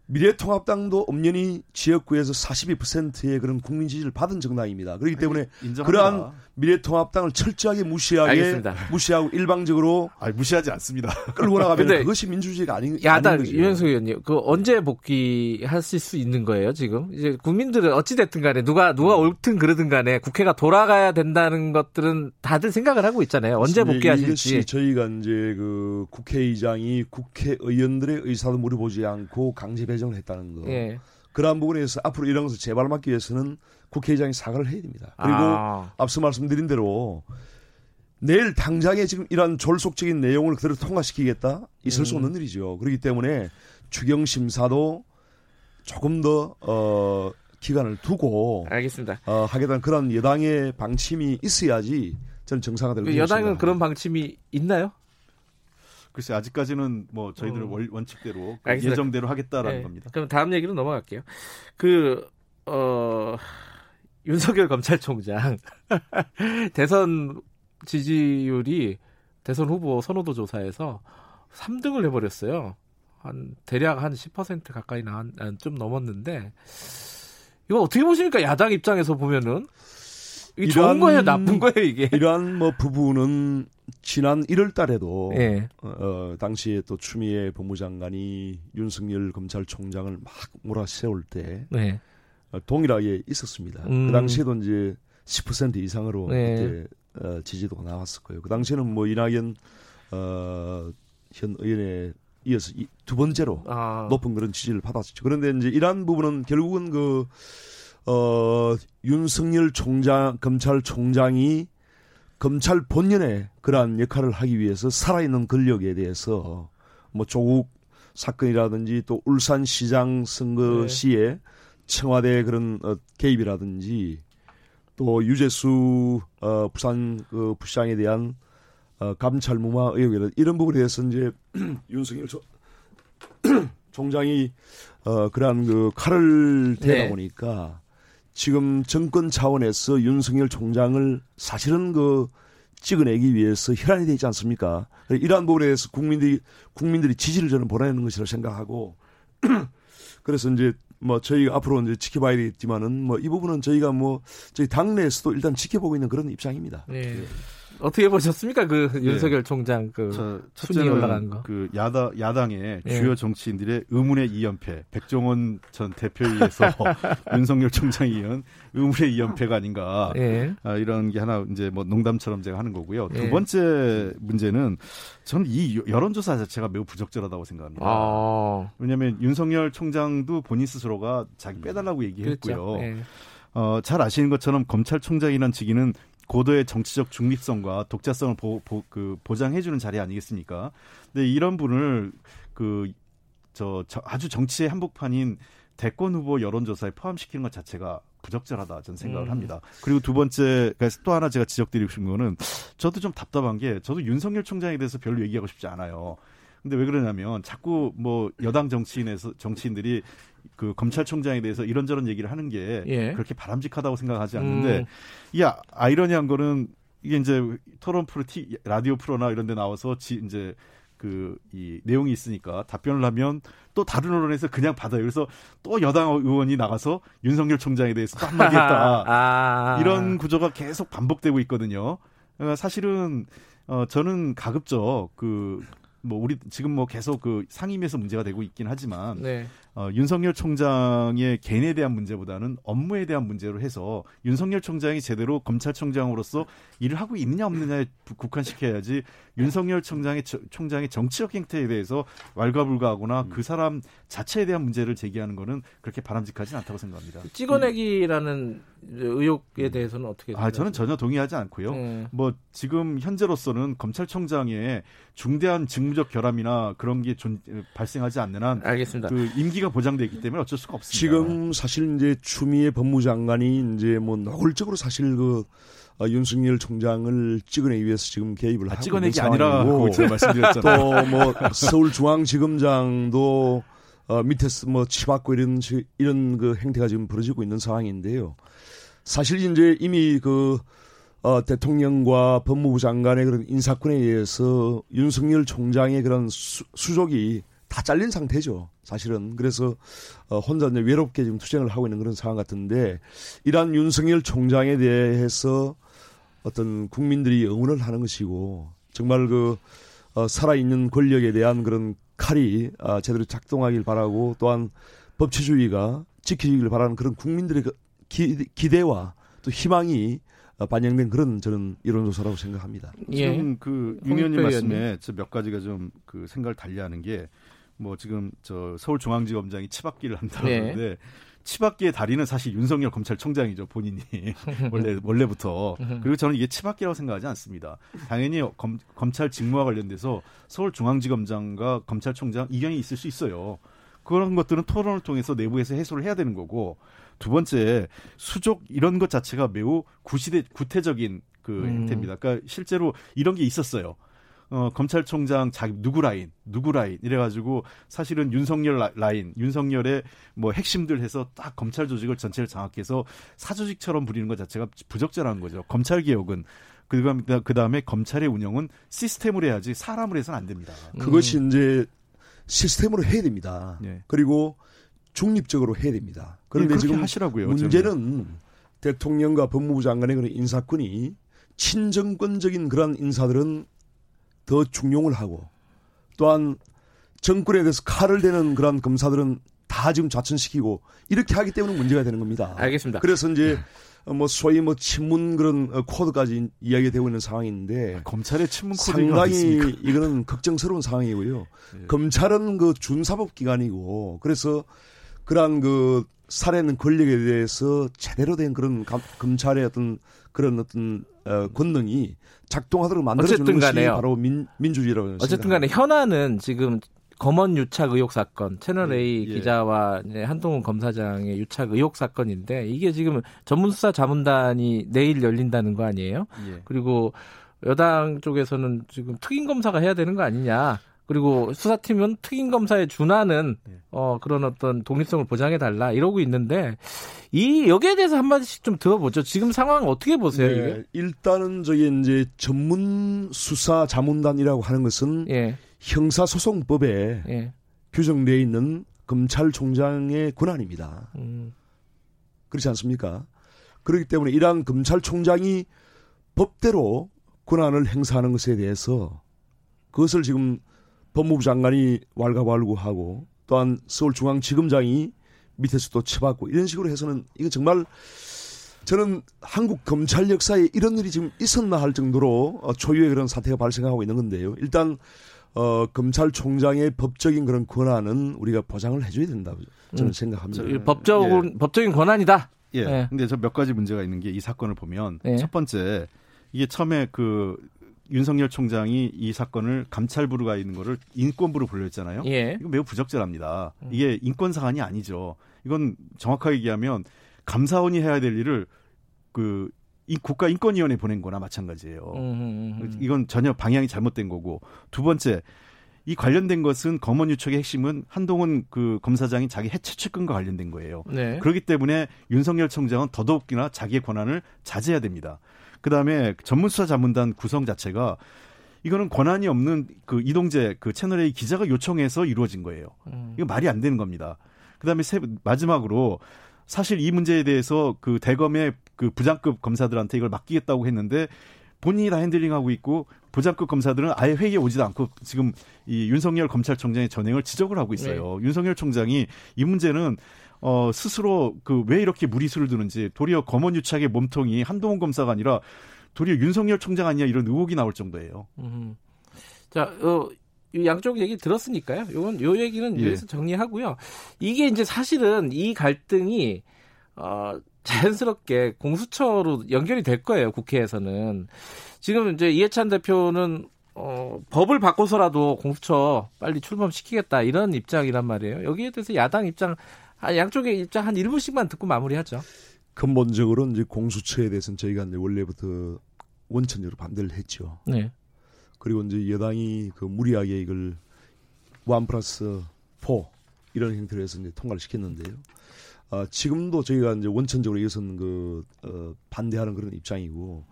미래통합당도 엄연히 지역구에서 42%의 그런 국민 지지를 받은 정당입니다. 그렇기 때문에 인정합니다. 그러한 미래통합당을 철저하게 무시하게 알겠습니다. 무시하고 일방적으로 아니, 무시하지 않습니다. 끌고 나가면 그것이 민주주의가 아닌 야당 유현수 의원님 그 언제 복귀하실 수 있는 거예요 지금 이제 국민들은 어찌 됐든 간에 누가 누가 옳든 그러든 간에 국회가 돌아가야 된다는 것들은 다들 생각을 하고 있잖아요. 언제 복귀하실지 이것이 저희가 이제 그 국회의장이 국회의원들의 의사도 물어보지 않고 강제 배정을 했다는 거. 예. 그러한 부분에서 앞으로 이런 것을 재발맞기 위해서는 국회의장이 사과를 해야 됩니다. 그리고 아. 앞서 말씀드린 대로 내일 당장에 지금 이런 졸속적인 내용을 그대로 통과시키겠다 있을 음. 수 없는 일이죠. 그렇기 때문에 추경 심사도 조금 더 어, 기간을 두고 알겠습니다. 어, 하겠다는 그런 여당의 방침이 있어야지 저는 정상화 될것 그. 여당은 그런 방침이 있나요? 글쎄 아직까지는 뭐 저희들은 음. 원칙대로 그 예정대로 하겠다라는 네. 겁니다. 그럼 다음 얘기로 넘어갈게요. 그 어. 윤석열 검찰총장 *laughs* 대선 지지율이 대선 후보 선호도 조사에서 3등을 해버렸어요. 한 대략 한 10% 가까이 나좀 아, 넘었는데 이거 어떻게 보십니까? 야당 입장에서 보면은 이게 좋은 거예요, 나쁜 거예요, 이게. *laughs* 이러한 뭐 부분은 지난 1월 달에도 네. 어, 당시에 또 추미애 법무장관이 윤석열 검찰총장을 막 몰아세울 때 네. 어, 동일하게 있었습니다. 음. 그 당시에도 이제 10% 이상으로 네. 그때 어, 지지도가 나왔을 거예요. 그 당시에는 뭐 이낙연 어, 현 의원에 이어서 이, 두 번째로 아. 높은 그런 지지를 받았죠. 그런데 이제 이러한 부분은 결국은 그 어, 윤석열 총장 검찰총장이 검찰 본연의 그러한 역할을 하기 위해서 살아있는 권력에 대해서 뭐 조국 사건이라든지 또 울산시장 선거 네. 시에 청와대 그런 어, 개입이라든지 또 유재수 어, 부산 그 부시장에 대한 어, 감찰 무마 의혹이라 이런 부분에 대해서 이제 *clears throat* 윤석열 조, *clears throat* 총장이 어, 그러한 그 칼을 대다 네. 보니까 지금 정권 차원에서 윤석열 총장을 사실은 그 찍어내기 위해서 혈안이 되지 않습니까? 이러한 부분에 대해서 국민들이 국민들이 지지를 저는 보내는 것이라고 생각하고 *clears throat* 그래서 이제 뭐 저희가 앞으로 이제 지켜봐야 되겠지만은 뭐 이 부분은 저희가 뭐 저희 당내에서도 일단 지켜보고 있는 그런 입장입니다. 네. 어떻게 보셨습니까? 그 예. 윤석열 총장 그 저, 순위 올라간 거. 그 야당 야당의 예. 주요 정치인들의 의문의 이연패, 백종원 전 대표에 의해서 *laughs* 윤석열 총장에 이은 의문의 이연패가 아닌가. 예. 아, 이런 게 하나 이제 뭐 농담처럼 제가 하는 거고요. 두 예. 번째 문제는 저는 이 여론조사 자체가 매우 부적절하다고 생각합니다. 아. 왜냐하면 윤석열 총장도 본인 스스로가 자기 빼달라고 얘기했고요. 그렇죠. 예. 어, 잘 아시는 것처럼 검찰총장이란 직위는 고도의 정치적 중립성과 독자성을 보, 보, 그 보장해주는 자리 아니겠습니까? 근데 이런 분을 그, 저, 저 아주 정치의 한복판인 대권 후보 여론조사에 포함시키는 것 자체가 부적절하다 저는 생각을 음. 합니다. 그리고 두 번째 그러니까 또 하나 제가 지적드리고 싶은 거는 저도 좀 답답한 게 저도 윤석열 총장에 대해서 별로 얘기하고 싶지 않아요. 근데 왜 그러냐면 자꾸 뭐 여당 정치인에서 정치인들이 그 검찰총장에 대해서 이런저런 얘기를 하는 게 예. 그렇게 바람직하다고 생각하지 않는데 음. 이 아, 아이러니한 거는 이게 이제 토론 프로 티 라디오 프로나 이런 데 나와서 지 이제 그 이 내용이 있으니까 답변을 하면 또 다른 언론에서 그냥 받아요. 그래서 또 여당 의원이 나가서 윤석열 총장에 대해서 또 한마디 했다. *laughs* 아. 이런 구조가 계속 반복되고 있거든요. 그러니까 사실은 어 저는 가급적 그뭐 우리 지금 뭐 계속 그 상임위에서 문제가 되고 있긴 하지만 네. 어, 윤석열 총장의 개인에 대한 문제보다는 업무에 대한 문제로 해서 윤석열 총장이 제대로 검찰총장으로서 일을 하고 있느냐 없느냐에 국한시켜야지 윤석열 총장의 총장의 정치적 행태에 대해서 왈가불가하거나 음. 그 사람 자체에 대한 문제를 제기하는 거는 그렇게 바람직하지 않다고 생각합니다. 찍어내기라는 의혹에 대해서는 어떻게 생각하세요? 아, 저는 전혀 동의하지 않고요. 네. 뭐 지금 현재로서는 검찰총장의 중대한 직무적 결함이나 그런 게 존, 발생하지 않는 한 알겠습니다. 그 임기 가 보장돼 있기 때문에 어쩔 수가 없습니다. 지금 사실 이제 추미애 법무장관이 이제 뭐 노골적으로 사실 그 어, 윤석열 총장을 찍어내기 위해서 지금 개입을 아, 하고 찍어내기 아니라고 제가 말씀드렸잖아요. 또뭐 서울중앙지검장도 어, 밑에서 뭐 치받고 이런 이런 그 행태가 지금 벌어지고 있는 상황인데요. 사실 이제 이미 그 어, 대통령과 법무부 장관의 그런 인사권에 의해서 윤석열 총장의 그런 수, 수족이 다 잘린 상태죠. 사실은. 그래서 어, 혼자 이제 외롭게 지금 투쟁을 하고 있는 그런 상황 같은데 이러한 윤석열 총장에 대해서 어떤 국민들이 응원을 하는 것이고 정말 그 어, 살아있는 권력에 대한 그런 칼이 어, 제대로 작동하길 바라고 또한 법치주의가 지켜지길 바라는 그런 국민들의 그 기, 기대와 또 희망이 어, 반영된 그런 저는 이론조사라고 생각합니다. 예. 지금 그 유의원님 말씀에 몇 가지가 좀 그 생각을 달리하는 게 뭐 지금 저 서울중앙지검장이 치받기를 한다는데 네. 치받기의 다리는 사실 윤석열 검찰총장이죠 본인이 *laughs* 원래 원래부터 그리고 저는 이게 치받기라고 생각하지 않습니다. 당연히 검, 검찰 직무와 관련돼서 서울중앙지검장과 검찰총장 이견이 있을 수 있어요. 그런 것들은 토론을 통해서 내부에서 해소를 해야 되는 거고 두 번째 수족 이런 것 자체가 매우 구시대 구태적인 그 음. 형태입니다. 그러니까 실제로 이런 게 있었어요. 어, 검찰총장 자기 누구 라인, 누구 라인 이래가지고 사실은 윤석열 라인, 윤석열의 뭐 핵심들 해서 딱 검찰 조직을 전체를 장악해서 사조직처럼 부리는 것 자체가 부적절한 거죠. 검찰 개혁은 그 다음에 검찰의 운영은 시스템으로 해야지 사람으로 해서는 안 됩니다. 그것이 음. 이제 시스템으로 해야 됩니다. 네. 그리고 중립적으로 해야 됩니다. 그런데 네, 지금 하시라고요. 문제는 어쩌면. 대통령과 법무부 장관의 그런 인사권이 친정권적인 그런 인사들은 더 중용을 하고 또한 정권에 대해서 칼을 대는 그런 검사들은 다 지금 좌천시키고 이렇게 하기 때문에 문제가 되는 겁니다. 알겠습니다. 그래서 이제 뭐 소위 뭐 친문 그런 코드까지 이야기가 되고 있는 상황인데 아, 검찰의 친문 코드 상당히 *laughs* 이거는 걱정스러운 상황이고요. 네. 검찰은 그 준사법 기관이고 그래서 그러한 그 살해는 권력에 대해서 제대로 된 그런 감, 검찰의 어떤 그런 어떤 어, 권능이 작동하도록 만들어주는 것이 간에요. 바로 민, 민주주의라고 어쨌든 간에 현안은 지금 검언 유착 의혹 사건 채널 A 예, 예. 기자와 한동훈 검사장의 유착 의혹 사건인데 이게 지금 전문 수사 자문단이 내일 열린다는 거 아니에요? 예. 그리고 여당 쪽에서는 지금 특임 검사가 해야 되는 거 아니냐? 그리고 수사팀은 특임 검사에 준하는 네. 어 그런 어떤 독립성을 보장해 달라 이러고 있는데 이 여기에 대해서 한 마디씩 좀 들어보죠. 지금 상황 어떻게 보세요? 네, 이게? 일단은 저기 이제 전문 수사 자문단이라고 하는 것은 예. 형사소송법에 예. 규정되어 있는 검찰총장의 권한입니다. 음. 그렇지 않습니까? 그렇기 때문에 이러한 검찰총장이 법대로 권한을 행사하는 것에 대해서 그것을 지금 법무부 장관이 왈가왈부하고 또한 서울중앙지검장이 밑에서도 쳐받고 이런 식으로 해서는 이거 정말 저는 한국 검찰 역사에 이런 일이 지금 있었나 할 정도로 어, 초유의 그런 사태가 발생하고 있는 건데요. 일단 어, 검찰총장의 법적인 그런 권한은 우리가 보장을 해줘야 된다고 저는 음, 생각합니다. 법적 예. 법적인 권한이다. 예. 예. 근데 저 몇 가지 문제가 있는 게 이 사건을 보면 예. 첫 번째 이게 처음에 그 윤석열 총장이 이 사건을 감찰부로 가 있는 거를 인권부로 불렸잖아요. 예. 이거 매우 부적절합니다. 음. 이게 인권 사안이 아니죠. 이건 정확하게 얘기하면 감사원이 해야 될 일을 그 이 국가인권위원회 보낸 거나 마찬가지예요. 음, 음, 음, 이건 전혀 방향이 잘못된 거고 두 번째 이 관련된 것은 검언 유착의 핵심은 한동훈 그 검사장이 자기 해체 측근과 관련된 거예요. 네. 그렇기 때문에 윤석열 총장은 더더욱이나 자기의 권한을 자제해야 됩니다. 그다음에 전문수사 자문단 구성 자체가 이거는 권한이 없는 그 이동재 그 채널A 기자가 요청해서 이루어진 거예요. 음. 이거 말이 안 되는 겁니다. 그다음에 세, 마지막으로 사실 이 문제에 대해서 그 대검의 그 부장급 검사들한테 이걸 맡기겠다고 했는데 본인이 다 핸들링하고 있고 부장급 검사들은 아예 회의에 오지도 않고 지금 이 윤석열 검찰총장의 전행을 지적을 하고 있어요. 네. 윤석열 총장이 이 문제는 어 스스로 그 왜 이렇게 무리수를 두는지 도리어 검언 유착의 몸통이 한동훈 검사가 아니라 도리어 윤석열 총장 아니냐 이런 의혹이 나올 정도예요. 음. 자, 어, 양쪽 얘기 들었으니까요. 요건 요 얘기는 예. 여기서 정리하고요. 이게 이제 사실은 이 갈등이 어 자연스럽게 공수처로 연결이 될 거예요. 국회에서는 지금 이제 이해찬 대표는 어, 법을 바꿔서라도 공수처 빨리 출범시키겠다 이런 입장이란 말이에요. 여기에 대해서 야당 입장, 아, 양쪽의 입장 한 1분씩만 듣고 마무리하죠. 근본적으로 이제 공수처에 대해서는 저희가 이제 원래부터 원천적으로 반대를 했죠. 네. 그리고 이제 여당이 그 무리하게 이걸 원 플러스 포 이런 형태로 해서 이제 통과를 시켰는데요. 어, 지금도 저희가 이제 원천적으로 이것은 그 어, 반대하는 그런 입장이고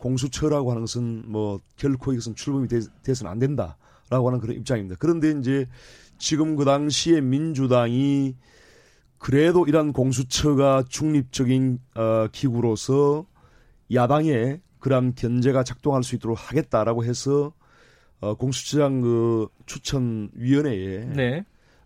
공수처라고 하는 것은 뭐 결코 이것은 출범이 되, 돼서는 안 된다라고 하는 그런 입장입니다. 그런데 이제 지금 그 당시에 민주당이 그래도 이러한 공수처가 중립적인 어, 기구로서 야당의 그러한 견제가 작동할 수 있도록 하겠다라고 해서 어, 공수처장 그 추천위원회에 네.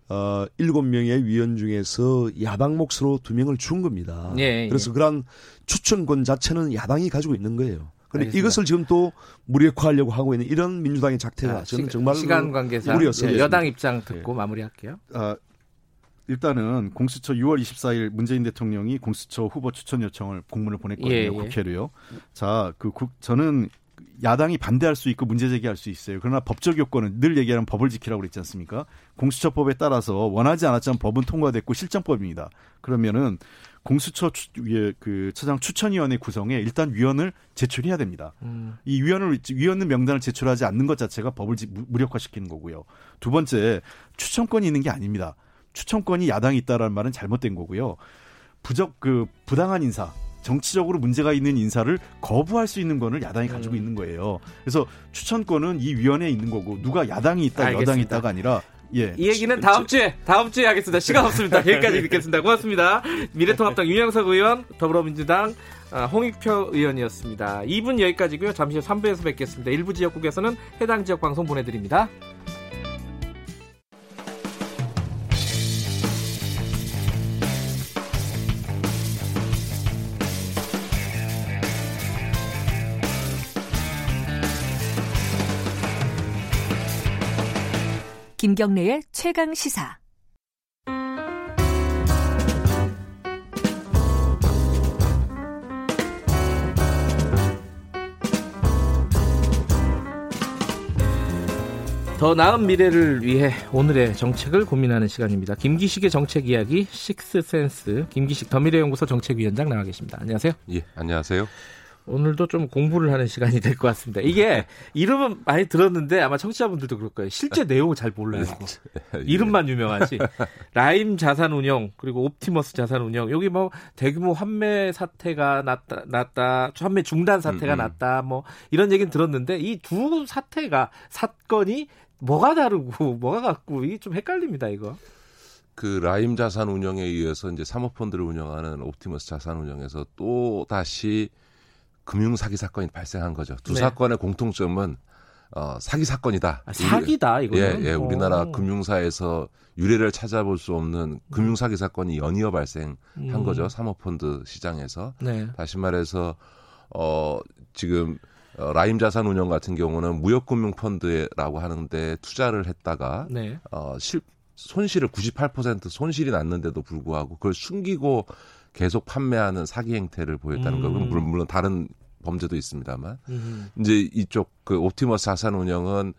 어, 7명의 위원 중에서 야당 몫으로 2명을 준 겁니다. 예, 예. 그래서 그러한 추천권 자체는 야당이 가지고 있는 거예요. 그런데 이것을 지금 또 무력화하려고 하고 있는 이런 민주당의 작태가 아, 저는 정말 시간 관계상 우려였어요. 예, 여당 입장 듣고 예. 마무리할게요. 아, 일단은 공수처 6월 24일 문재인 대통령이 공수처 후보 추천 요청을 공문을 보냈거든요. 예, 예. 국회로요. 자, 그 국, 저는 야당이 반대할 수 있고 문제 제기할 수 있어요. 그러나 법적 요건은 늘 얘기하는 법을 지키라고 그랬지 않습니까? 공수처법에 따라서 원하지 않았지만 법은 통과됐고 실정법입니다. 그러면은 공수처 위에 그 처장 추천위원회 구성에 일단 위원을 제출해야 됩니다. 음. 이 위원을 위원 명단을 제출하지 않는 것 자체가 법을 무력화시키는 거고요. 두 번째 추천권이 있는 게 아닙니다. 추천권이 야당이 있다라는 말은 잘못된 거고요. 부적 그 부당한 인사 정치적으로 문제가 있는 인사를 거부할 수 있는 거를 야당이 음. 가지고 있는 거예요. 그래서 추천권은 이 위원회에 있는 거고 누가 야당이 있다 알겠습니다. 여당이 있다가 아니라 예. 이 얘기는 다음 주에 다음 주에 하겠습니다. 시간 없습니다. *laughs* 여기까지 듣겠습니다. 고맙습니다. 미래통합당 윤영석 의원, 더불어민주당 아, 홍익표 의원이었습니다. 2분 여기까지고요. 잠시 후 3부에서 뵙겠습니다. 일부 지역국에서는 해당 지역 방송 보내드립니다. 김경래의 최강 시사. 더 나은 미래를 위해 오늘의 정책을 고민하는 시간입니다. 김기식의 정책 이야기 식스센스 김기식 더미래연구소 정책위원장 나와 계십니다. 안녕하세요. 예, 안녕하세요. 오늘도 좀 공부를 하는 시간이 될 것 같습니다. 이게 이름은 많이 들었는데 아마 청취자분들도 그럴 거예요. 실제 내용을 잘 몰라요. *laughs* 예. 이름만 유명하지. 라임 자산운용 그리고 옵티머스 자산운용 여기 뭐 대규모 환매 사태가 났다, 났다 환매 중단 사태가 음, 음. 났다 뭐 이런 얘기는 들었는데 이 두 사태가 사건이 뭐가 다르고 *laughs* 뭐가 같고 이게 좀 헷갈립니다 이거. 그 라임 자산운용에 의해서 이제 사모펀드를 운영하는 옵티머스 자산운용에서 또 다시 금융 사기 사건이 발생한 거죠. 두 네. 사건의 공통점은 어, 사기 사건이다. 아, 사기다 이거 예, 예, 우리나라 오. 금융사에서 유례를 찾아볼 수 없는 금융 사기 사건이 연이어 발생한 음. 거죠. 사모펀드 시장에서. 네. 다시 말해서 어 지금 어, 라임 자산 운용 같은 경우는 무역금융 펀드라고 하는데 투자를 했다가 네. 어, 실, 손실을 98% 손실이 났는데도 불구하고 그걸 숨기고 계속 판매하는 사기 행태를 보였다는 음. 거. 물론, 물론 다른 범죄도 있습니다만 음. 이제 이쪽 그 옵티머스 자산 운영은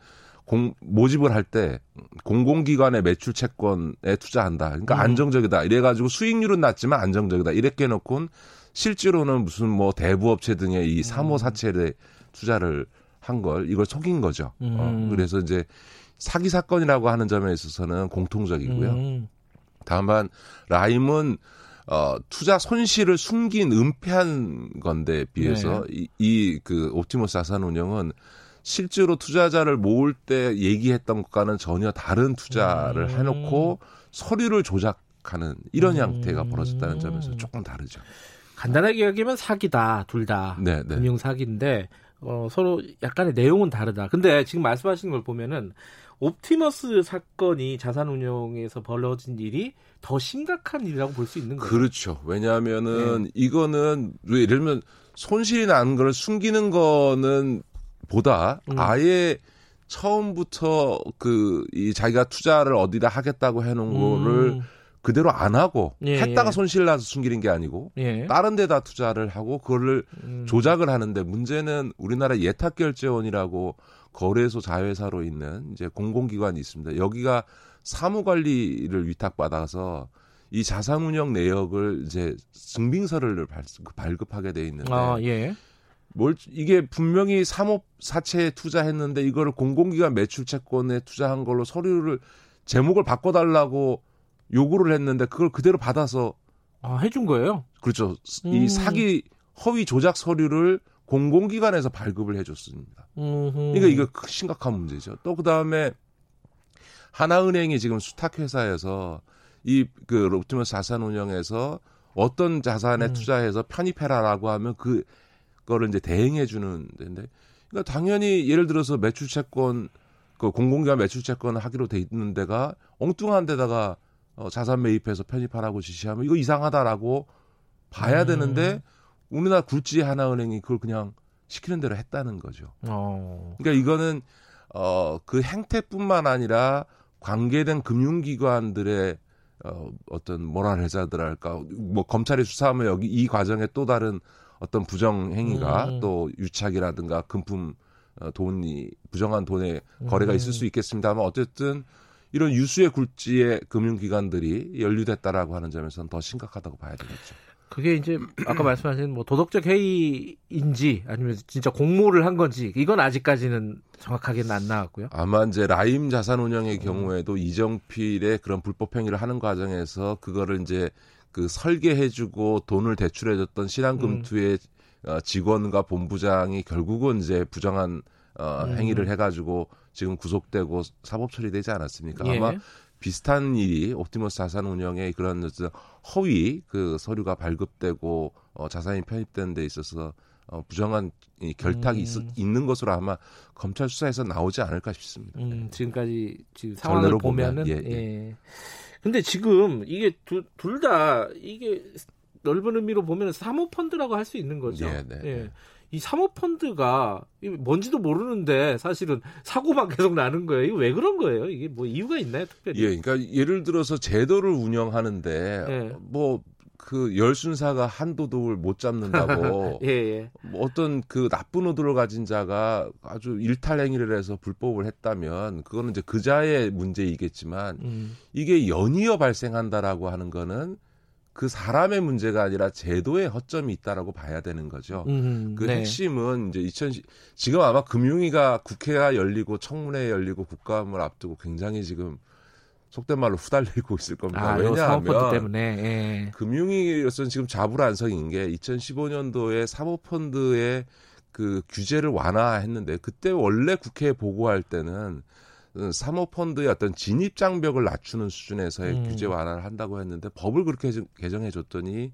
공, 모집을 할 때 공공기관의 매출 채권에 투자한다. 그러니까 음. 안정적이다. 이래가지고 수익률은 낮지만 안정적이다. 이렇게 해놓고는 실제로는 무슨 뭐 대부업체 등의 이 사모 음. 사채에 투자를 한 걸 이걸 속인 거죠. 어, 음. 어, 그래서 이제 사기 사건이라고 하는 점에 있어서는 공통적이고요. 음. 다만 라임은 어, 투자 손실을 숨긴 은폐한 건데 비해서 네. 이그 옵티머스 자산운용은 실제로 투자자를 모을 때 얘기했던 것과는 전혀 다른 투자를 음. 해놓고 서류를 조작하는 이런 음. 형태가 벌어졌다는 점에서 조금 다르죠. 간단하게 이야기하면 사기다 둘 다. 네, 네. 금융 사기인데 어, 서로 약간의 내용은 다르다. 근데 지금 말씀하시는 걸 보면은 옵티머스 사건이 자산운용에서 벌어진 일이 더 심각한 일이라고 볼 수 있는 거예요. 그렇죠. 왜냐하면은 네. 이거는 예를 들면 손실이 난 걸 숨기는 거는 보다 음. 아예 처음부터 그 이 자기가 투자를 어디다 하겠다고 해놓은 음. 거를 그대로 안 하고 예, 했다가 예. 손실 나서 숨기는 게 아니고 예. 다른 데다 투자를 하고 그거를 음. 조작을 하는데 문제는 우리나라 예탁결제원이라고 거래소 자회사로 있는 이제 공공기관이 있습니다. 여기가 사무 관리를 위탁받아서 이 자산운용 내역을 이제 증빙서를 발급하게 돼 있는데 아, 예. 뭘 이게 분명히 사업 사채에 투자했는데 이거를 공공기관 매출 채권에 투자한 걸로 서류를 제목을 바꿔달라고 요구를 했는데 그걸 그대로 받아서 아 해준 거예요? 그렇죠. 음. 이 사기 허위 조작 서류를 공공기관에서 발급을 해줬습니다. 음흠. 그러니까 이거 심각한 문제죠. 또 그 다음에 하나은행이 지금 수탁회사에서 이 그 롭티머스 자산운영에서 어떤 자산에 음. 투자해서 편입해라라고 하면 그 거를 이제 대행해 주는 데인데 그러니까 당연히 예를 들어서 매출 채권 그 공공기관 매출 채권 하기로 돼 있는 데가 엉뚱한 데다가 어, 자산 매입해서 편입하라고 지시하면 이거 이상하다라고 봐야 음. 되는데 우리나라 굴지 하나은행이 그걸 그냥 시키는 대로 했다는 거죠. 어. 그러니까 이거는 어, 그 행태뿐만 아니라 관계된 금융기관들의 어, 어떤 모랄해자들할까 뭐 검찰이 수사하면 여기 이 과정에 또 다른 어떤 부정 행위가 음. 또 유착이라든가 금품 어, 돈이 부정한 돈의 거래가 있을 수 음. 있겠습니다만 어쨌든 이런 유수의 굴지의 금융기관들이 연루됐다라고 하는 점에서는 더 심각하다고 봐야 되겠죠. 그게 이제 아까 말씀하신 뭐 도덕적 해이인지 아니면 진짜 공모를 한 건지 이건 아직까지는 정확하게는 안 나왔고요. 아마 이제 라임 자산운영의 경우에도 음. 이정필의 그런 불법 행위를 하는 과정에서 그거를 이제 그 설계해주고 돈을 대출해줬던 신한금투의 음. 직원과 본부장이 결국은 이제 부정한 어, 음. 행위를 해가지고 지금 구속되고 사법 처리되지 않았습니까? 예. 아마 비슷한 일이 옵티머스 자산 운영에 그런 허위 그 서류가 발급되고 어, 자산이 편입되는 데 있어서 어, 부정한 이 결탁이 음. 있, 있는 것으로 아마 검찰 수사에서 나오지 않을까 싶습니다. 음, 지금까지 지금 상황을 보면은 보면, 예, 예. 예. 근데 지금 이게 둘 다 이게 넓은 의미로 보면 사모펀드라고 할 수 있는 거죠. 예, 네, 예. 네. 이 사모펀드가 뭔지도 모르는데 사실은 사고만 계속 나는 거예요. 이거 왜 그런 거예요? 이게 뭐 이유가 있나요, 특별히? 예, 그러니까 예를 들어서 제도를 운영하는데 예. 뭐그 열순사가 한도둑을 못 잡는다고 *laughs* 예, 예. 뭐 어떤 그 나쁜 의도를 가진 자가 아주 일탈 행위를 해서 불법을 했다면 그거는 이제 그자의 문제이겠지만 음. 이게 연이어 발생한다라고 하는 거는 그 사람의 문제가 아니라 제도의 허점이 있다라고 봐야 되는 거죠. 음, 그 네. 핵심은 이제 2010 지금 아마 금융위가 국회가 열리고 청문회 열리고 국감을 앞두고 굉장히 지금 속된 말로 후달리고 있을 겁니다. 아, 왜냐하면 때문에 예. 금융위로서는 지금 자불안성인 게 2015년도에 사모펀드의 그 규제를 완화했는데 그때 원래 국회에 보고할 때는 사모펀드의 어떤 진입 장벽을 낮추는 수준에서의 음. 규제 완화를 한다고 했는데 법을 그렇게 개정해 줬더니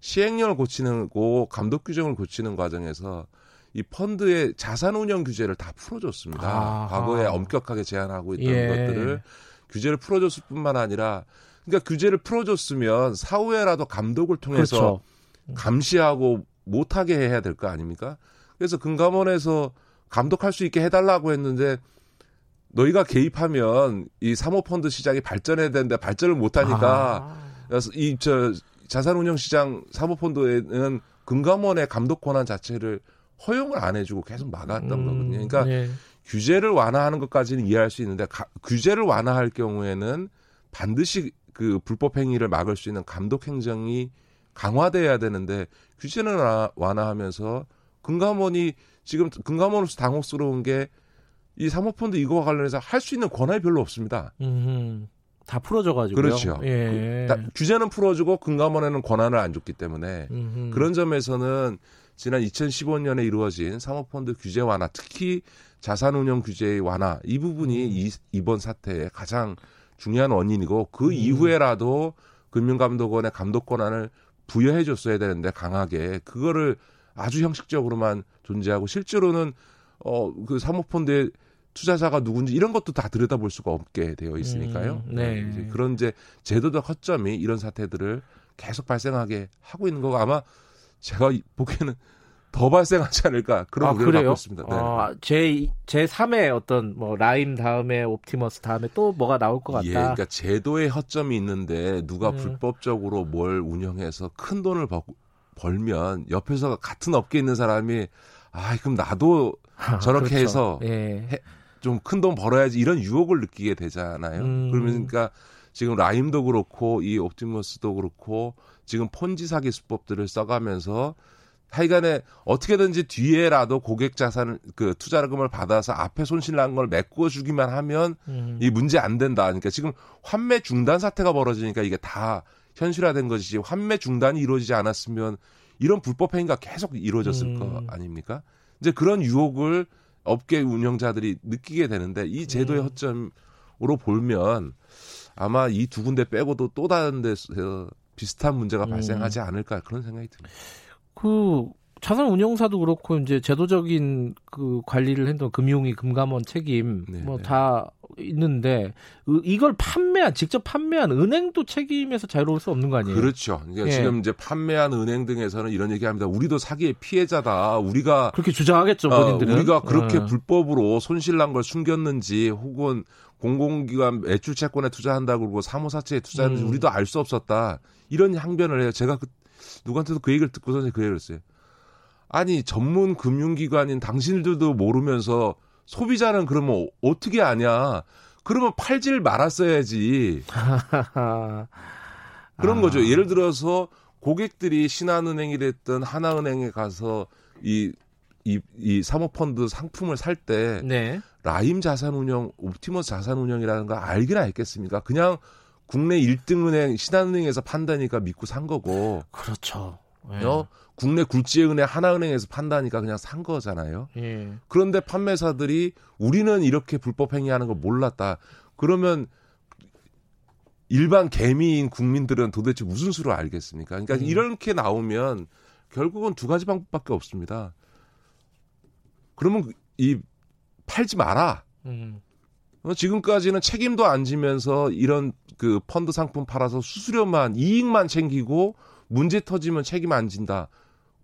시행령을 고치는 고 감독 규정을 고치는 과정에서 이 펀드의 자산 운영 규제를 다 풀어줬습니다. 아하. 과거에 엄격하게 제한하고 있던 예. 것들을 규제를 풀어줬을 뿐만 아니라 그러니까 규제를 풀어줬으면 사후에라도 감독을 통해서 그렇죠. 감시하고 못하게 해야 될 거 아닙니까? 그래서 금감원에서 감독할 수 있게 해달라고 했는데 너희가 개입하면 이 사모펀드 시장이 발전해야 되는데 발전을 못하니까 아. 이저 자산운용 시장 사모펀드에는 금감원의 감독 권한 자체를 허용을 안 해주고 계속 막았던 음, 거거든요. 그러니까 네. 규제를 완화하는 것까지는 이해할 수 있는데 가, 규제를 완화할 경우에는 반드시 그 불법 행위를 막을 수 있는 감독 행정이 강화돼야 되는데 규제는 완화하면서 금감원이 지금 금감원으로서 당혹스러운 게 이 사모펀드 이거와 관련해서 할 수 있는 권한이 별로 없습니다. 음흠. 다 풀어져가지고요. 그렇죠. 예. 그, 규제는 풀어주고 금감원에는 권한을 안 줬기 때문에 음흠. 그런 점에서는 지난 2015년에 이루어진 사모펀드 규제 완화, 특히 자산운용 규제의 완화 이 부분이 음. 이, 이번 사태의 가장 중요한 원인이고 그 음. 이후에라도 금융감독원의 감독 권한을 부여해 줬어야 되는데 강하게 그거를 아주 형식적으로만 존재하고 실제로는 어그 사모펀드의 투자자가 누군지 이런 것도 다 들여다볼 수가 없게 되어 있으니까요. 음, 네. 네. 이제 그런 이제 제도적 허점이 이런 사태들을 계속 발생하게 하고 있는 거고 아마 제가 보기에는 더 발생하지 않을까 그런 아, 우려를 갖고 있습니다. 네. 아, 제, 제 3의 어떤 뭐 라임 다음에 옵티머스 다음에 또 뭐가 나올 것 같다. 예, 그러니까 제도의 허점이 있는데 누가 음. 불법적으로 뭘 운영해서 큰 돈을 벌, 벌면 옆에서 같은 업계에 있는 사람이 아, 그럼 나도 *laughs* 저렇게 그렇죠. 해서 예. 좀 큰 돈 벌어야지 이런 유혹을 느끼게 되잖아요. 음. 그러니까 지금 라임도 그렇고 이 옵티머스도 그렇고 지금 폰지 사기 수법들을 써가면서 하여간에 어떻게든지 뒤에라도 고객 자산 그 투자금을 받아서 앞에 손실 난 걸 메꿔 주기만 하면 음. 이 문제 안 된다. 그러니까 지금 환매 중단 사태가 벌어지니까 이게 다 현실화된 것이지 환매 중단이 이루어지지 않았으면 이런 불법 행위가 계속 이루어졌을 음. 거 아닙니까? 이제 그런 유혹을 업계 운영자들이 느끼게 되는데 이 제도의 음. 허점으로 보면 아마 이 두 군데 빼고도 또 다른 데서 비슷한 문제가 음. 발생하지 않을까 그런 생각이 듭니다. 그 자산 운용사도 그렇고 이제 제도적인 그 관리를 했던 금융위 금감원 책임 네, 뭐다 네. 있는데 이걸 판매한 직접 판매한 은행도 책임에서 자유로울 수 없는 거 아니에요? 그렇죠. 그러니까 예. 지금 이제 판매한 은행 등에서는 이런 얘기합니다. 우리도 사기의 피해자다. 우리가 그렇게 주장하겠죠. 어, 본인들은 어, 우리가 그렇게 어. 불법으로 손실난 걸 숨겼는지 혹은 공공기관 매출 채권에 투자한다고 그러고 사모사채에 투자했는지 음. 우리도 알 수 없었다. 이런 항변을 해요. 제가 그 누구한테도 그 얘기를 듣고서 그 얘기를 했어요. 아니 전문 금융기관인 당신들도 모르면서 소비자는 그러면 어떻게 아냐? 그러면 팔질 말았어야지. *laughs* 그런 아. 거죠. 예를 들어서 고객들이 신한은행이 됐든 하나은행에 가서 이, 이, 이 사모펀드 상품을 살때 네. 라임 자산운용, 옵티머스 자산운용이라는 걸 알기나 했겠습니까? 그냥 국내 1등 은행 신한은행에서 판다니까 믿고 산 거고. 그렇죠. 예. 어? 국내 굴지은행 하나은행에서 판다니까 그냥 산 거잖아요. 예. 그런데 판매사들이 우리는 이렇게 불법 행위하는 걸 몰랐다. 그러면 일반 개미인 국민들은 도대체 무슨 수로 알겠습니까? 그러니까 음. 이렇게 나오면 결국은 두 가지 방법밖에 없습니다. 그러면 이 팔지 마라. 음. 어, 지금까지는 책임도 안 지면서 이런 그 펀드 상품 팔아서 수수료만 이익만 챙기고 문제 터지면 책임 안 진다.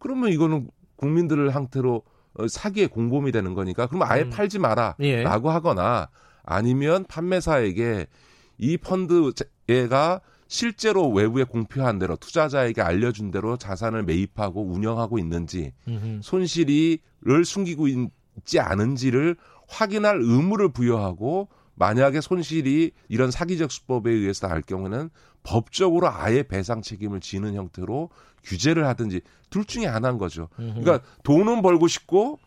그러면 이거는 국민들을 상태로 어, 사기의 공범이 되는 거니까 그러면 아예 음. 팔지 마라라고 예. 하거나 아니면 판매사에게 이 펀드가 실제로 외부에 공표한 대로 투자자에게 알려준 대로 자산을 매입하고 운영하고 있는지 음흠. 손실이를 숨기고 있지 않은지를 확인할 의무를 부여하고 만약에 손실이 이런 사기적 수법에 의해서 날 경우는 법적으로 아예 배상 책임을 지는 형태로 규제를 하든지 둘 중에 하나인 거죠. 그러니까 돈은 벌고 싶고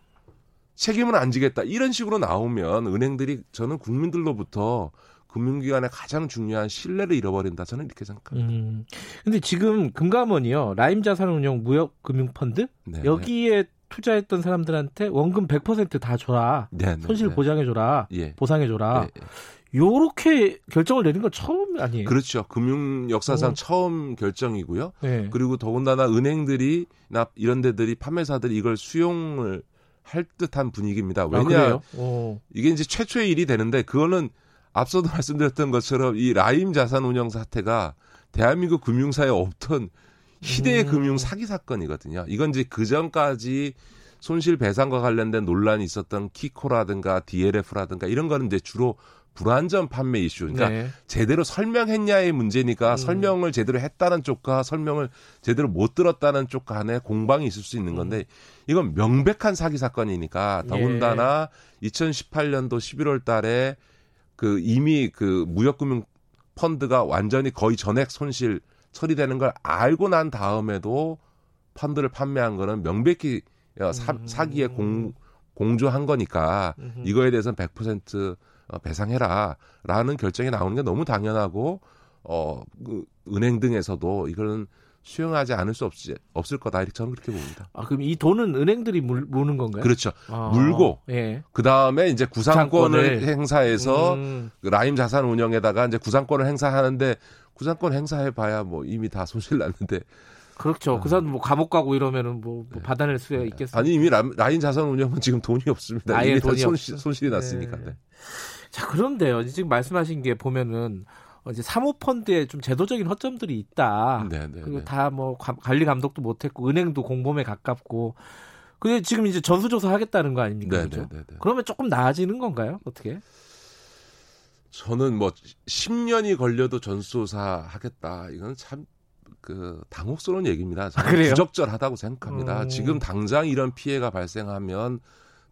책임은 안 지겠다. 이런 식으로 나오면 은행들이 저는 국민들로부터 금융기관의 가장 중요한 신뢰를 잃어버린다. 저는 이렇게 생각합니다. 음. 근데 지금 금감원이요. 라임 자산운용 무역 금융펀드 네, 여기에 네. 투자했던 사람들한테 원금 100%다 줘라. 네, 네, 손실 네. 보장해 줘라. 예. 보상해 줘라. 예, 예. 요렇게 결정을 내린 건 처음 아니에요? 그렇죠. 금융 역사상 오. 처음 결정이고요. 네. 그리고 더군다나 은행들이 나 이런 데들이 판매사들이 이걸 수용을 할 듯한 분위기입니다. 아, 왜냐 아, 이게 이제 최초의 일이 되는데 그거는 앞서도 *laughs* 말씀드렸던 것처럼 이 라임 자산운용 사태가 대한민국 금융사에 없던 희대의 음. 금융 사기 사건이거든요. 이건 이제 그 전까지 손실 배상과 관련된 논란이 있었던 키코라든가 DLF라든가 이런 거는 이제 주로 불안전 판매 이슈. 그러니까 네. 제대로 설명했냐의 문제니까 음. 설명을 제대로 했다는 쪽과 설명을 제대로 못 들었다는 쪽 간에 공방이 있을 수 있는 건데 음. 이건 명백한 사기 사건이니까 더군다나 예. 2018년도 11월 달에 그 이미 그 무역금융 펀드가 완전히 거의 전액 손실 처리되는 걸 알고 난 다음에도 펀드를 판매한 거는 명백히 사, 음. 사기에 공, 공조한 거니까 이거에 대해서는 100% 어, 배상해라라는 결정이 나오는 게 너무 당연하고 어 그, 은행 등에서도 이거는 수용하지 않을 수 없지, 없을 거다 이렇게 저는 그렇게 봅니다. 아 그럼 이 돈은 은행들이 물, 무는 건가요? 그렇죠. 아, 물고 예. 그 다음에 이제 구상권을, 구상권을. 행사해서 음. 그 라임 자산 운영에다가 이제 구상권을 행사하는데 구상권 행사해봐야 뭐 이미 다 손실 났는데 그렇죠. 아. 그 사람 뭐 감옥 가고 이러면은 뭐, 뭐 네. 받아낼 수 네. 있겠어요. 아니 이미 라, 인 자산 운영은 지금 돈이 없습니다. 아예 돈이 손실, 손실이 났으니까. 네. 네. 자, 그런데요. 지금 말씀하신 게 보면은 어, 이제 사모펀드에 좀 제도적인 허점들이 있다. 네네, 네, 그리고 네. 다뭐 관리 감독도 못했고 은행도 공범에 가깝고. 근데 지금 이제 전수조사 하겠다는 거 아닙니까? 네, 그렇죠? 그러면 조금 나아지는 건가요? 어떻게? 저는 뭐 10년이 걸려도 전수조사 하겠다. 이건 참 그 당혹스러운 얘기입니다. 저는 아, 부적절하다고 생각합니다. 음... 지금 당장 이런 피해가 발생하면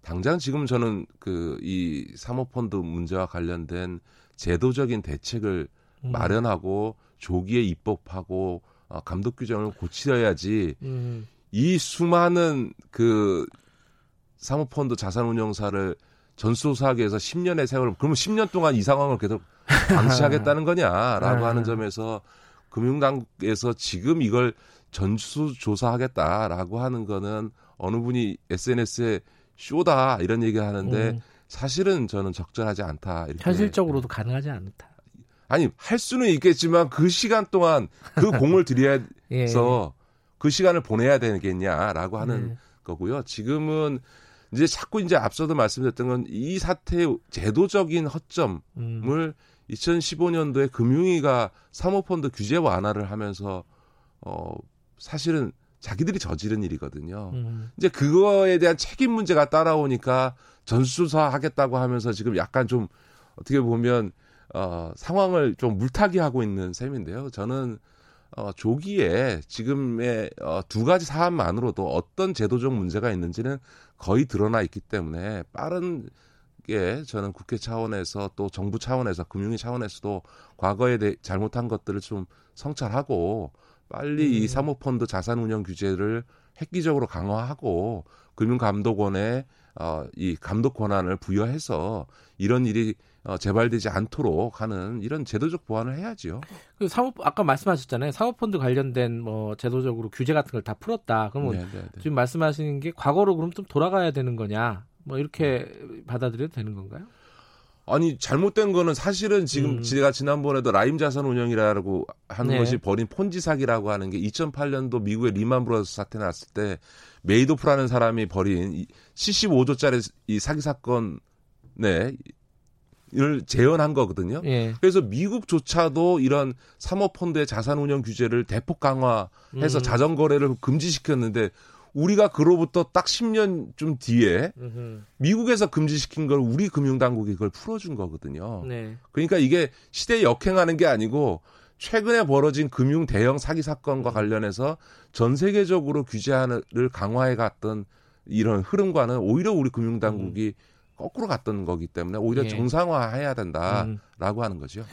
당장 지금 저는 그 이 사모펀드 문제와 관련된 제도적인 대책을 음. 마련하고 조기에 입법하고 어, 감독 규정을 고치려야지 음. 이 수많은 그 사모펀드 자산운용사를 전수조사하기 위해서 10년의 세월을 그러면 10년 동안 이 상황을 계속 *laughs* 방치하겠다는 거냐라고 네. 하는 점에서 금융당국에서 지금 이걸 전수조사하겠다라고 하는 거는 어느 분이 SNS에 쇼다 이런 얘기를 하는데 음. 사실은 저는 적절하지 않다. 이렇게. 현실적으로도 가능하지 않다. 아니 할 수는 있겠지만 그 시간 동안 그 *laughs* 공을 들여서 예. 그 시간을 보내야 되겠냐라고 하는 네. 거고요. 지금은 이제 자꾸 이제 앞서도 말씀드렸던 건 이 사태의 제도적인 허점을 음. 2015년도에 금융위가 사모펀드 규제 완화를 하면서 어 사실은 자기들이 저지른 일이거든요. 음. 이제 그거에 대한 책임 문제가 따라오니까 전수조사 하겠다고 하면서 지금 약간 좀 어떻게 보면 어, 상황을 좀 물타기 하고 있는 셈인데요. 저는 어, 조기에 지금의 어, 두 가지 사안만으로도 어떤 제도적 문제가 있는지는 거의 드러나 있기 때문에 빠른 게 저는 국회 차원에서 또 정부 차원에서 금융위 차원에서도 과거에 대해 잘못한 것들을 좀 성찰하고 빨리 음. 이 사모펀드 자산운용 규제를 획기적으로 강화하고 금융감독원에 어, 이 감독 권한을 부여해서 이런 일이 어, 재발되지 않도록 하는 이런 제도적 보완을 해야지요. 그 사모 아까 말씀하셨잖아요. 사모펀드 관련된 뭐 제도적으로 규제 같은 걸 다 풀었다. 그러면 네네네. 네, 네. 지금 말씀하시는 게 과거로 그럼 좀 돌아가야 되는 거냐? 뭐 이렇게 받아들여도 되는 건가요? 아니 잘못된 거는 사실은 지금 음. 제가 지난번에도 라임 자산 운영이라고 하는 네. 것이 벌인 폰지 사기라고 하는 게 2008년도 미국의 리만 브라더스 사태 났을 때 메이도프라는 사람이 벌인 75조짜리 이 사기 사건 네. 을 재현한 거거든요. 예. 그래서 미국조차도 이런 사모펀드의 자산 운영 규제를 대폭 강화해서 음. 자전 거래를 금지시켰는데 우리가 그로부터 딱 10년쯤 뒤에. 미국에서 금지시킨 걸 우리 금융당국이 그걸 풀어준 거거든요. 네. 그러니까 이게 시대에 역행하는 게 아니고 최근에 벌어진 금융 대형 사기 사건과 음. 관련해서 전 세계적으로 규제를 강화해 갔던 이런 흐름과는 오히려 우리 금융당국이 음. 거꾸로 갔던 거기 때문에 오히려 예. 정상화해야 된다라고 음. 하는 거죠.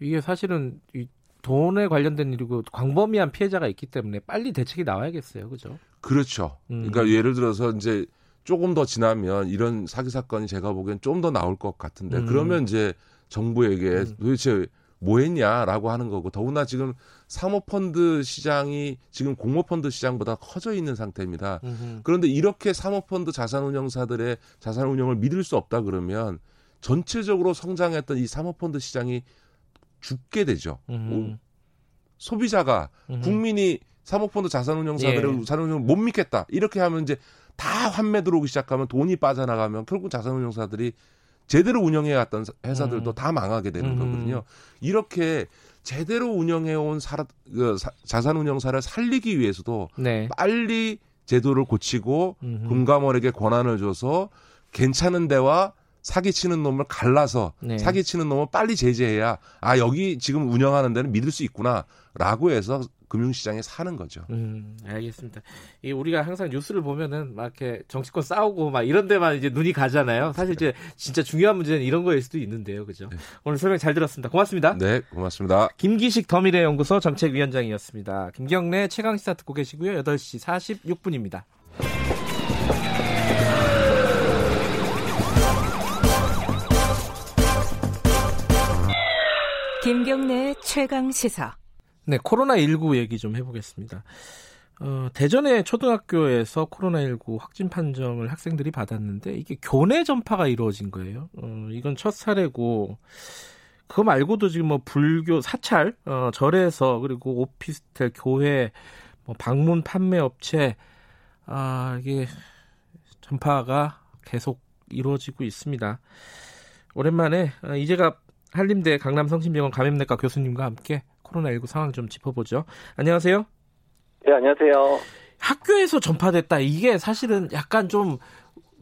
이게 사실은 이 돈에 관련된 일이고 광범위한 피해자가 있기 때문에 빨리 대책이 나와야겠어요. 그죠? 그렇죠. 음. 그러니까 예를 들어서 이제 조금 더 지나면 이런 사기 사건이 제가 보기엔 좀 더 나올 것 같은데 음. 그러면 이제 정부에게 음. 도대체 뭐 했냐라고 하는 거고 더구나 지금 사모펀드 시장이 지금 공모펀드 시장보다 커져 있는 상태입니다. 음흠. 그런데 이렇게 사모펀드 자산운용사들의 자산운용을 믿을 수 없다 그러면 전체적으로 성장했던 이 사모펀드 시장이 죽게 되죠. 음. 소비자가 음. 국민이 사모펀드 자산운용사들을 예. 자산운용 못 믿겠다 이렇게 하면 이제 다 환매 들어오기 시작하면 돈이 빠져나가면 결국 자산운용사들이 제대로 운영해 왔던 회사들도 음. 다 망하게 되는 음. 거거든요. 이렇게 제대로 운영해온 사, 그, 자산운용사를 살리기 위해서도 네. 빨리 제도를 고치고. 금감원에게 권한을 줘서 괜찮은 데와 사기치는 놈을 갈라서 네. 사기치는 놈을 빨리 제재해야 아 여기 지금 운영하는 데는 믿을 수 있구나라고 해서 금융시장에 사는 거죠. 음, 알겠습니다. 이 우리가 항상 뉴스를 보면은 막 이렇게 정치권 싸우고 막 이런 데만 이제 눈이 가잖아요. 사실 이제 진짜 중요한 문제는 이런 거일 수도 있는데요. 그죠? 네. 오늘 설명 잘 들었습니다. 고맙습니다. 네, 고맙습니다. 김기식 더미래연구소 정책위원장이었습니다. 김경래 최강시사 듣고 계시고요. 8시 46분입니다. 김경래 최강 시사. 네, 코로나19 얘기 좀 해보겠습니다. 어, 대전의 초등학교에서 코로나19 확진 판정을 학생들이 받았는데 이게 교내 전파가 이루어진 거예요. 어, 이건 첫 사례고 그거 말고도 지금 뭐 불교 사찰, 어, 절에서 그리고 오피스텔, 교회, 뭐 방문 판매 업체 아, 이게 전파가 계속 이루어지고 있습니다. 오랜만에 어, 이제가 한림대 강남성심병원 감염내과 교수님과 함께 코로나19 상황 좀 짚어보죠. 안녕하세요. 네, 안녕하세요. 학교에서 전파됐다. 이게 사실은 약간 좀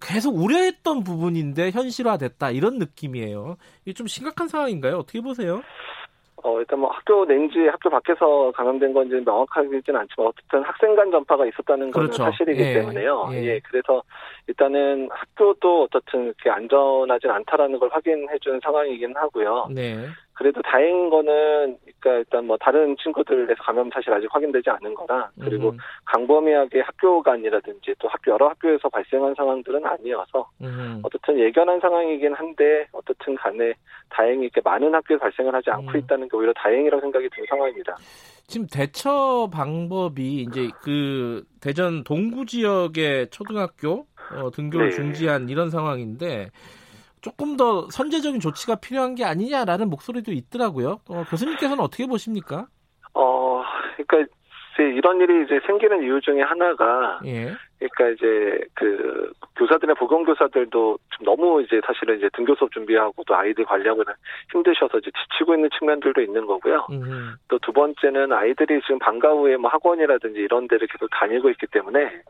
계속 우려했던 부분인데 현실화됐다. 이런 느낌이에요. 이게 좀 심각한 상황인가요? 어떻게 보세요? 어, 일단 뭐 학교 내인지 학교 밖에서 감염된 건지 명확하지는 않지만 어쨌든 학생 간 전파가 있었다는 건 그렇죠. 사실이기 예. 때문에요. 예. 예. 그래서 일단은 학교도 어떻든 이렇게 안전하진 않다라는 걸 확인해 준 상황이긴 하고요. 네. 그래도 다행인 거는 그러니까 일단 뭐 다른 친구들에서 감염 사실 아직 확인되지 않은 거라 그리고 음. 강범위하게 학교 간이라든지 또 학교 여러 학교에서 발생한 상황들은 아니어서 음. 어떻든 예견한 상황이긴 한데 어떻든 간에 다행히 이렇게 많은 학교에 발생을 하지 않고 음. 있다는 게 오히려 다행이라고 생각이 드는 상황입니다. 지금 대처 방법이 이제 그 대전 동구 지역의 초등학교 어, 등교를 네. 중지한 이런 상황인데 조금 더 선제적인 조치가 필요한 게 아니냐라는 목소리도 있더라고요. 어, 교수님께서는 어떻게 보십니까? 어, 그러니까 이런 일이 이제 생기는 이유 중에 하나가, 예. 그러니까 이제 그 교사들의 보건 교사들도 좀 너무 이제 사실은 이제 등교 수업 준비하고 또 아이들 관리하고는 힘드셔서 이제 지치고 있는 측면들도 있는 거고요. 또두 번째는 아이들이 지금 방과 후에 뭐 학원이라든지 이런 데를 계속 다니고 있기 때문에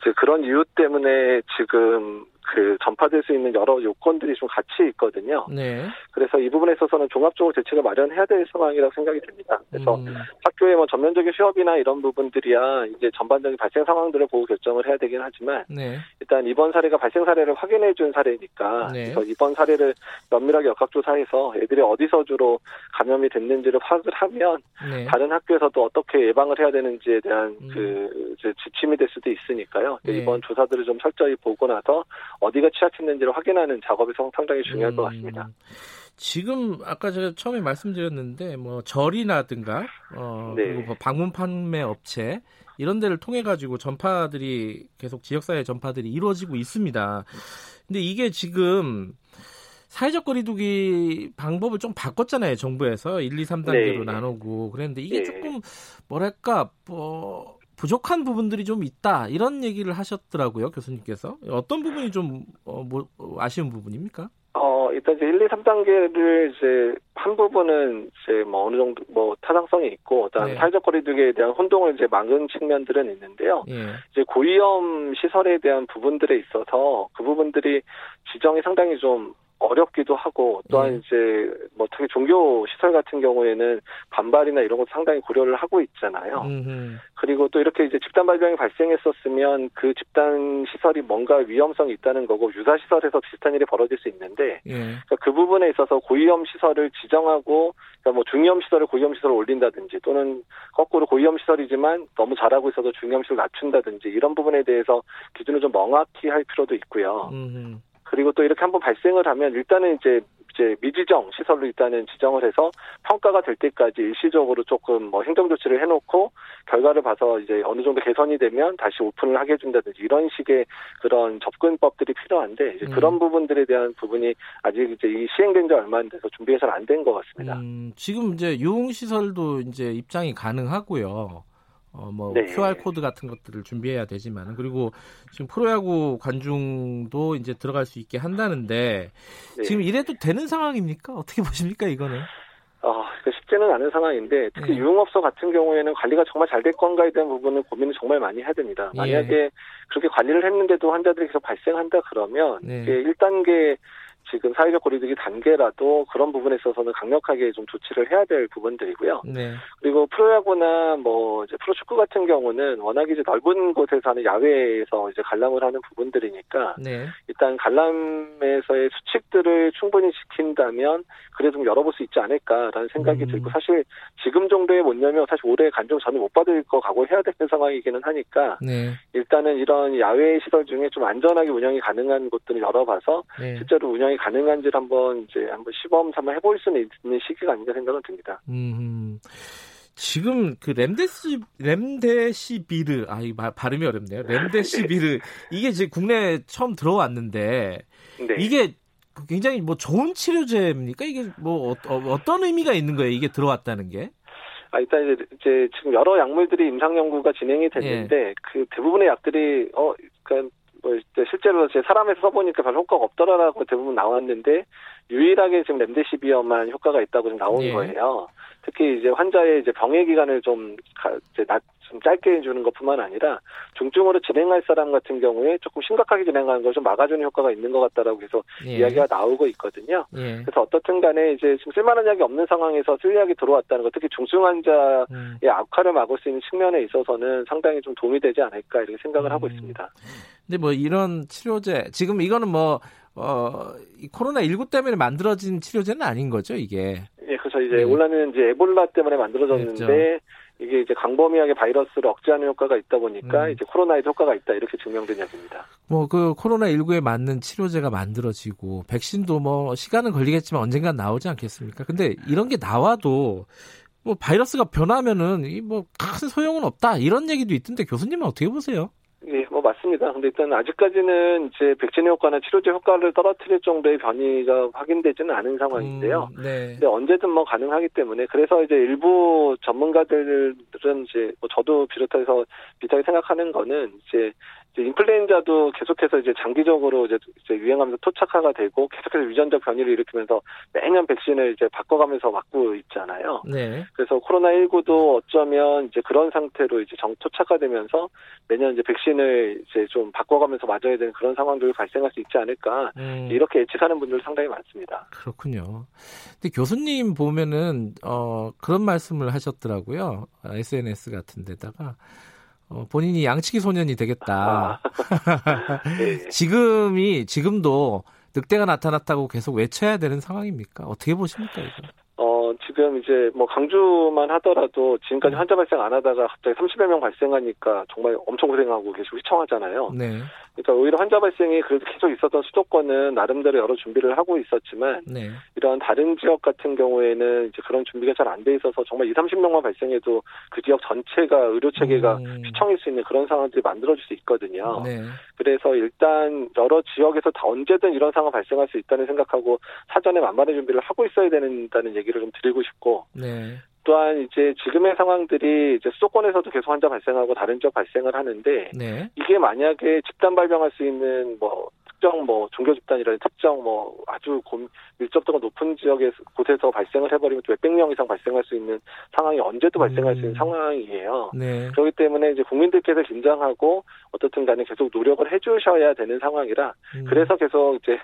이제 그런 이유 때문에 지금 그 전파될 수 있는 여러 요건들이 좀 같이 있거든요. 네. 그래서 이 부분에 있어서는 종합적으로 대책을 마련해야 될 상황이라고 생각이 듭니다. 그래서 음. 학교의 뭐 전면적인 휴업이나 이런 부분들이야 이제 전반적인 발생 상황들을 보고 결정을 해야 되긴 하지만 네. 일단 이번 사례가 발생 사례를 확인해 준 사례니까 네. 그래서 이번 사례를 면밀하게 역학조사해서 애들이 어디서 주로 감염이 됐는지를 파악을 하면 네. 다른 학교에서도 어떻게 예방을 해야 되는지에 대한 음. 그 지침이 될 수도 있으니까요. 네. 이번 조사들을 좀 철저히 보고 나서 어디가 취약했는지를 확인하는 작업이 상당히 중요할 음, 것 같습니다. 지금 아까 제가 처음에 말씀드렸는데 뭐 절이라든가 어 네. 그리고 뭐 방문 판매 업체 이런 데를 통해 가지고 전파들이 계속 지역사회 전파들이 이루어지고 있습니다. 근데 이게 지금 사회적 거리두기 방법을 좀 바꿨잖아요, 정부에서 1, 2, 3단계로 네. 나누고 그랬는데 이게 네. 조금 뭐랄까 뭐 부족한 부분들이 좀 있다 이런 얘기를 하셨더라고요 교수님께서 어떤 부분이 좀 어, 뭐, 아쉬운 부분입니까? 어 일단 이제 1, 2, 3단계를 이제 한 부분은 이제 뭐 어느 정도 뭐 타당성이 있고 일단 네. 사회적 거리두기에 대한 혼동을 이제 막은 측면들은 있는데요. 네. 이제 고위험 시설에 대한 부분들에 있어서 그 부분들이 지정이 상당히 좀 어렵기도 하고 또한 네. 이제 뭐 특히 종교 시설 같은 경우에는 반발이나 이런 것도 상당히 고려를 하고 있잖아요. 음흠. 그리고 또 이렇게 이제 집단 발병이 발생했었으면 그 집단 시설이 뭔가 위험성이 있다는 거고 유사 시설에서 비슷한 일이 벌어질 수 있는데 예. 그러니까 그 부분에 있어서 고위험 시설을 지정하고 그러니까 뭐 중위험 시설을 고위험 시설을 올린다든지 또는 거꾸로 고위험 시설이지만 너무 잘하고 있어서 중위험 시설 낮춘다든지 이런 부분에 대해서 기준을 좀 명확히 할 필요도 있고요. 음흠. 그리고 또 이렇게 한번 발생을 하면 일단은 이제 이제 미지정 시설로 일단은 지정을 해서 평가가 될 때까지 일시적으로 조금 뭐 행정 조치를 해놓고 결과를 봐서 이제 어느 정도 개선이 되면 다시 오픈을 하게 해준다든지 이런 식의 그런 접근법들이 필요한데 이제 음. 그런 부분들에 대한 부분이 아직 이제 이 시행된 지 얼마 안 돼서 준비가 잘 안 된 것 같습니다. 음, 지금 이제 유흥 시설도 이제 입장이 가능하고요. 어, 뭐 네. QR 코드 같은 것들을 준비해야 되지만 그리고 지금 프로야구 관중도 이제 들어갈 수 있게 한다는데 네. 지금 이래도 되는 상황입니까? 어떻게 *laughs* 보십니까 이거는? 어, 쉽지는 않은 상황인데 특히 네. 유흥업소 같은 경우에는 관리가 정말 잘 될 건가에 대한 부분은 고민을 정말 많이 해야 됩니다. 예. 만약에 예. 그렇게 관리를 했는데도 환자들이 계속 발생한다 그러면 네. 1단계 지금 사회적 거리두기 단계라도 그런 부분에 있어서는 강력하게 좀 조치를 해야 될 부분들이고요. 네. 그리고 프로야구나 뭐 이제 프로축구 같은 경우는 워낙 이제 넓은 곳에서 하는 야외에서 이제 관람을 하는 부분들이니까 네. 일단 관람에서의 수칙들을 충분히 지킨다면 그래도 좀 열어볼 수 있지 않을까라는 생각이 음. 들고 사실 지금 정도에 못 열면 사실 올해 간종 저는 못 받을 거 각오해야 되는 상황이기는 하니까 네. 일단은 이런 야외 시설 중에 좀 안전하게 운영이 가능한 곳들을 열어봐서 네. 실제로 운영이 가능한지를 한번 이제 한번 시범 삼아 해볼 수는 있는 시기가 아닌가 생각은 듭니다. 음. 지금 그 렘데시 렘데시비르 아 이 발음이 어렵네요. 렘데시비르 *laughs* 이게 이제 국내에 처음 들어왔는데 네. 이게 굉장히 뭐 좋은 치료제입니까? 이게 뭐 어, 떤 의미가 있는 거예요? 이게 들어왔다는 게? 아, 일단 이제, 이제 지금 여러 약물들이 임상 연구가 진행이 됐는데 예. 그 대부분의 약들이 어 그러니까 뭐 실제로 제 사람에서 써보니까 별 효과가 없더라라고 대부분 나왔는데 유일하게 지금 렘데시비어만 효과가 있다고 좀 나온 예. 거예요. 특히 이제 환자의 이제 병의 기간을 좀 이제 낮, 좀 짧게 해주는 것뿐만 아니라 중증으로 진행할 사람 같은 경우에 조금 심각하게 진행하는 걸 좀 막아주는 효과가 있는 것 같다라고 해서 예. 이야기가 나오고 있거든요. 예. 그래서 어떻든 간에 이제 지금 쓸만한 약이 없는 상황에서 쓸 약이 들어왔다는 것, 특히 중증 환자의 음. 악화를 막을 수 있는 측면에 있어서는 상당히 좀 도움이 되지 않을까 이렇게 생각을 음. 하고 있습니다. 근데 뭐 이런 치료제 지금 이거는 뭐 어, 코로나 19 때문에 만들어진 치료제는 아닌 거죠, 이게. 예, 그래서 이제 네. 원래는 이제 에볼라 때문에 만들어졌는데 그렇죠. 이게 이제 광범위하게 바이러스를 억제하는 효과가 있다 보니까 음. 이제 코로나에도 효과가 있다 이렇게 증명된 약입니다. 뭐 그 코로나 19에 맞는 치료제가 만들어지고 백신도 뭐 시간은 걸리겠지만 언젠간 나오지 않겠습니까? 근데 이런 게 나와도 뭐 바이러스가 변하면은 이뭐큰 소용은 없다 이런 얘기도 있던데 교수님은 어떻게 보세요? 네, 뭐 맞습니다. 근데 일단 아직까지는 이제 백신의 효과나 치료제 효과를 떨어뜨릴 정도의 변이가 확인되지는 않은 상황인데요. 음, 네. 근데 언제든 뭐 가능하기 때문에 그래서 이제 일부 전문가들은 이제 뭐 저도 비롯해서 비슷하게 생각하는 거는 이제 인플루엔자도 계속해서 이제 장기적으로 이제, 이제 유행하면서 토착화가 되고 계속해서 유전적 변이를 일으키면서 매년 백신을 이제 바꿔가면서 맞고 있잖아요. 네. 그래서 코로나 19도 어쩌면 이제 그런 상태로 이제 정 토착화되면서 매년 이제 백신을 이제 좀 바꿔가면서 맞아야 되는 그런 상황들이 발생할 수 있지 않을까 음. 이렇게 예측하는 분들 상당히 많습니다. 그렇군요. 근데 교수님 보면은 어 그런 말씀을 하셨더라고요. SNS 같은 데다가 어, 본인이 양치기 소년이 되겠다. 아. 네. *laughs* 지금이 지금도 늑대가 나타났다고 계속 외쳐야 되는 상황입니까? 어떻게 보십니까 이거? 지금 이제 뭐 강주만 하더라도 지금까지 음. 환자 발생 안 하다가 갑자기 30여 명 발생하니까 정말 엄청 고생하고 계시고 휘청하잖아요. 네. 그러니까 오히려 환자 발생이 그래도 계속 있었던 수도권은 나름대로 여러 준비를 하고 있었지만 네. 이런 다른 지역 같은 경우에는 이제 그런 준비가 잘 안 돼 있어서 정말 2, 30명만 발생해도 그 지역 전체가 의료 체계가 음. 휘청일 수 있는 그런 상황들이 만들어질 수 있거든요. 네. 그래서 일단 여러 지역에서 다 언제든 이런 상황 발생할 수 있다는 생각하고 사전에 만반의 준비를 하고 있어야 된다는 얘기를 좀 드리고 싶고 네. 또한 이제 지금의 상황들이 이제 수도권에서도 계속 환자 발생하고 다른 지역 발생을 하는데 네. 이게 만약에 집단 발병할 수 있는 뭐 특정 뭐 종교 집단이라는 특정 뭐 아주 밀접도가 높은 지역에 곳에서 발생을 해버리면 또 몇백 명 이상 발생할 수 있는 상황이 언제도 발생할 수 있는 음. 상황이에요. 네. 그렇기 때문에 이제 국민들께서 긴장하고 어떻든 간에 계속 노력을 해주셔야 되는 상황이라 음. 그래서 계속 이제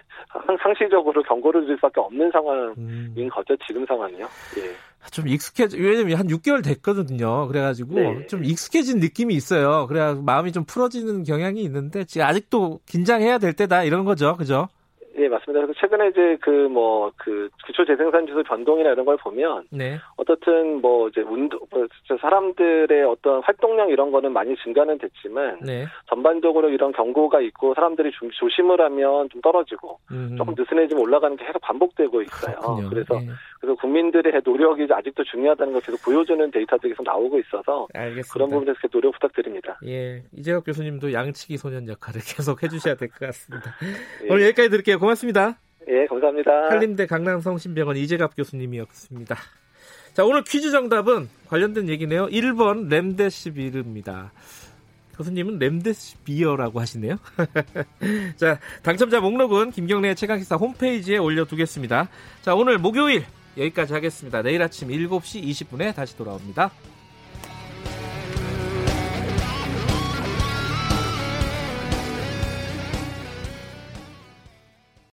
상시적으로 경고를 드릴 수밖에 없는 상황인 음. 거죠 지금 상황이요. 예. 좀 익숙해져 왜냐면 한 6개월 됐거든요. 그래가지고 네. 좀 익숙해진 느낌이 있어요. 그래야 마음이 좀 풀어지는 경향이 있는데 지금 아직도 긴장해야 될 때다 이런 거죠, 그죠? 예, 맞습니다. 그래서 최근에 이제 그 뭐그 그 기초 재생산 지수 변동이나 이런 걸 보면 네. 어떻든 뭐 이제 운동 뭐 사람들의 어떤 활동량 이런 거는 많이 증가는 됐지만 네. 전반적으로 이런 경고가 있고 사람들이 좀 조심을 하면 좀 떨어지고 음. 조금 느슨해지면 올라가는 게 계속 반복되고 있어요. 그렇군요. 그래서 네. 그래서 국민들의 노력이 아직도 중요하다는 걸 계속 보여주는 데이터들이 계속 나오고 있어서 알겠습니다. 그런 부분에서 노력 부탁드립니다. 예, 이재혁 교수님도 양치기 소년 역할을 *laughs* 계속 해주셔야 될 것 같습니다. 예. 오늘 여기까지 드릴게요. 고맙습니다. 예, 감사합니다. 한림대 강남성심병원 이재갑 교수님이었습니다. 자, 오늘 퀴즈 정답은 관련된 얘기네요. 1번 렘데시비르입니다. 교수님은 렘데시비어라고 하시네요. *laughs* 자, 당첨자 목록은 김경래의 최강기사 홈페이지에 올려두겠습니다. 자, 오늘 목요일 여기까지 하겠습니다. 내일 아침 7시 20분에 다시 돌아옵니다.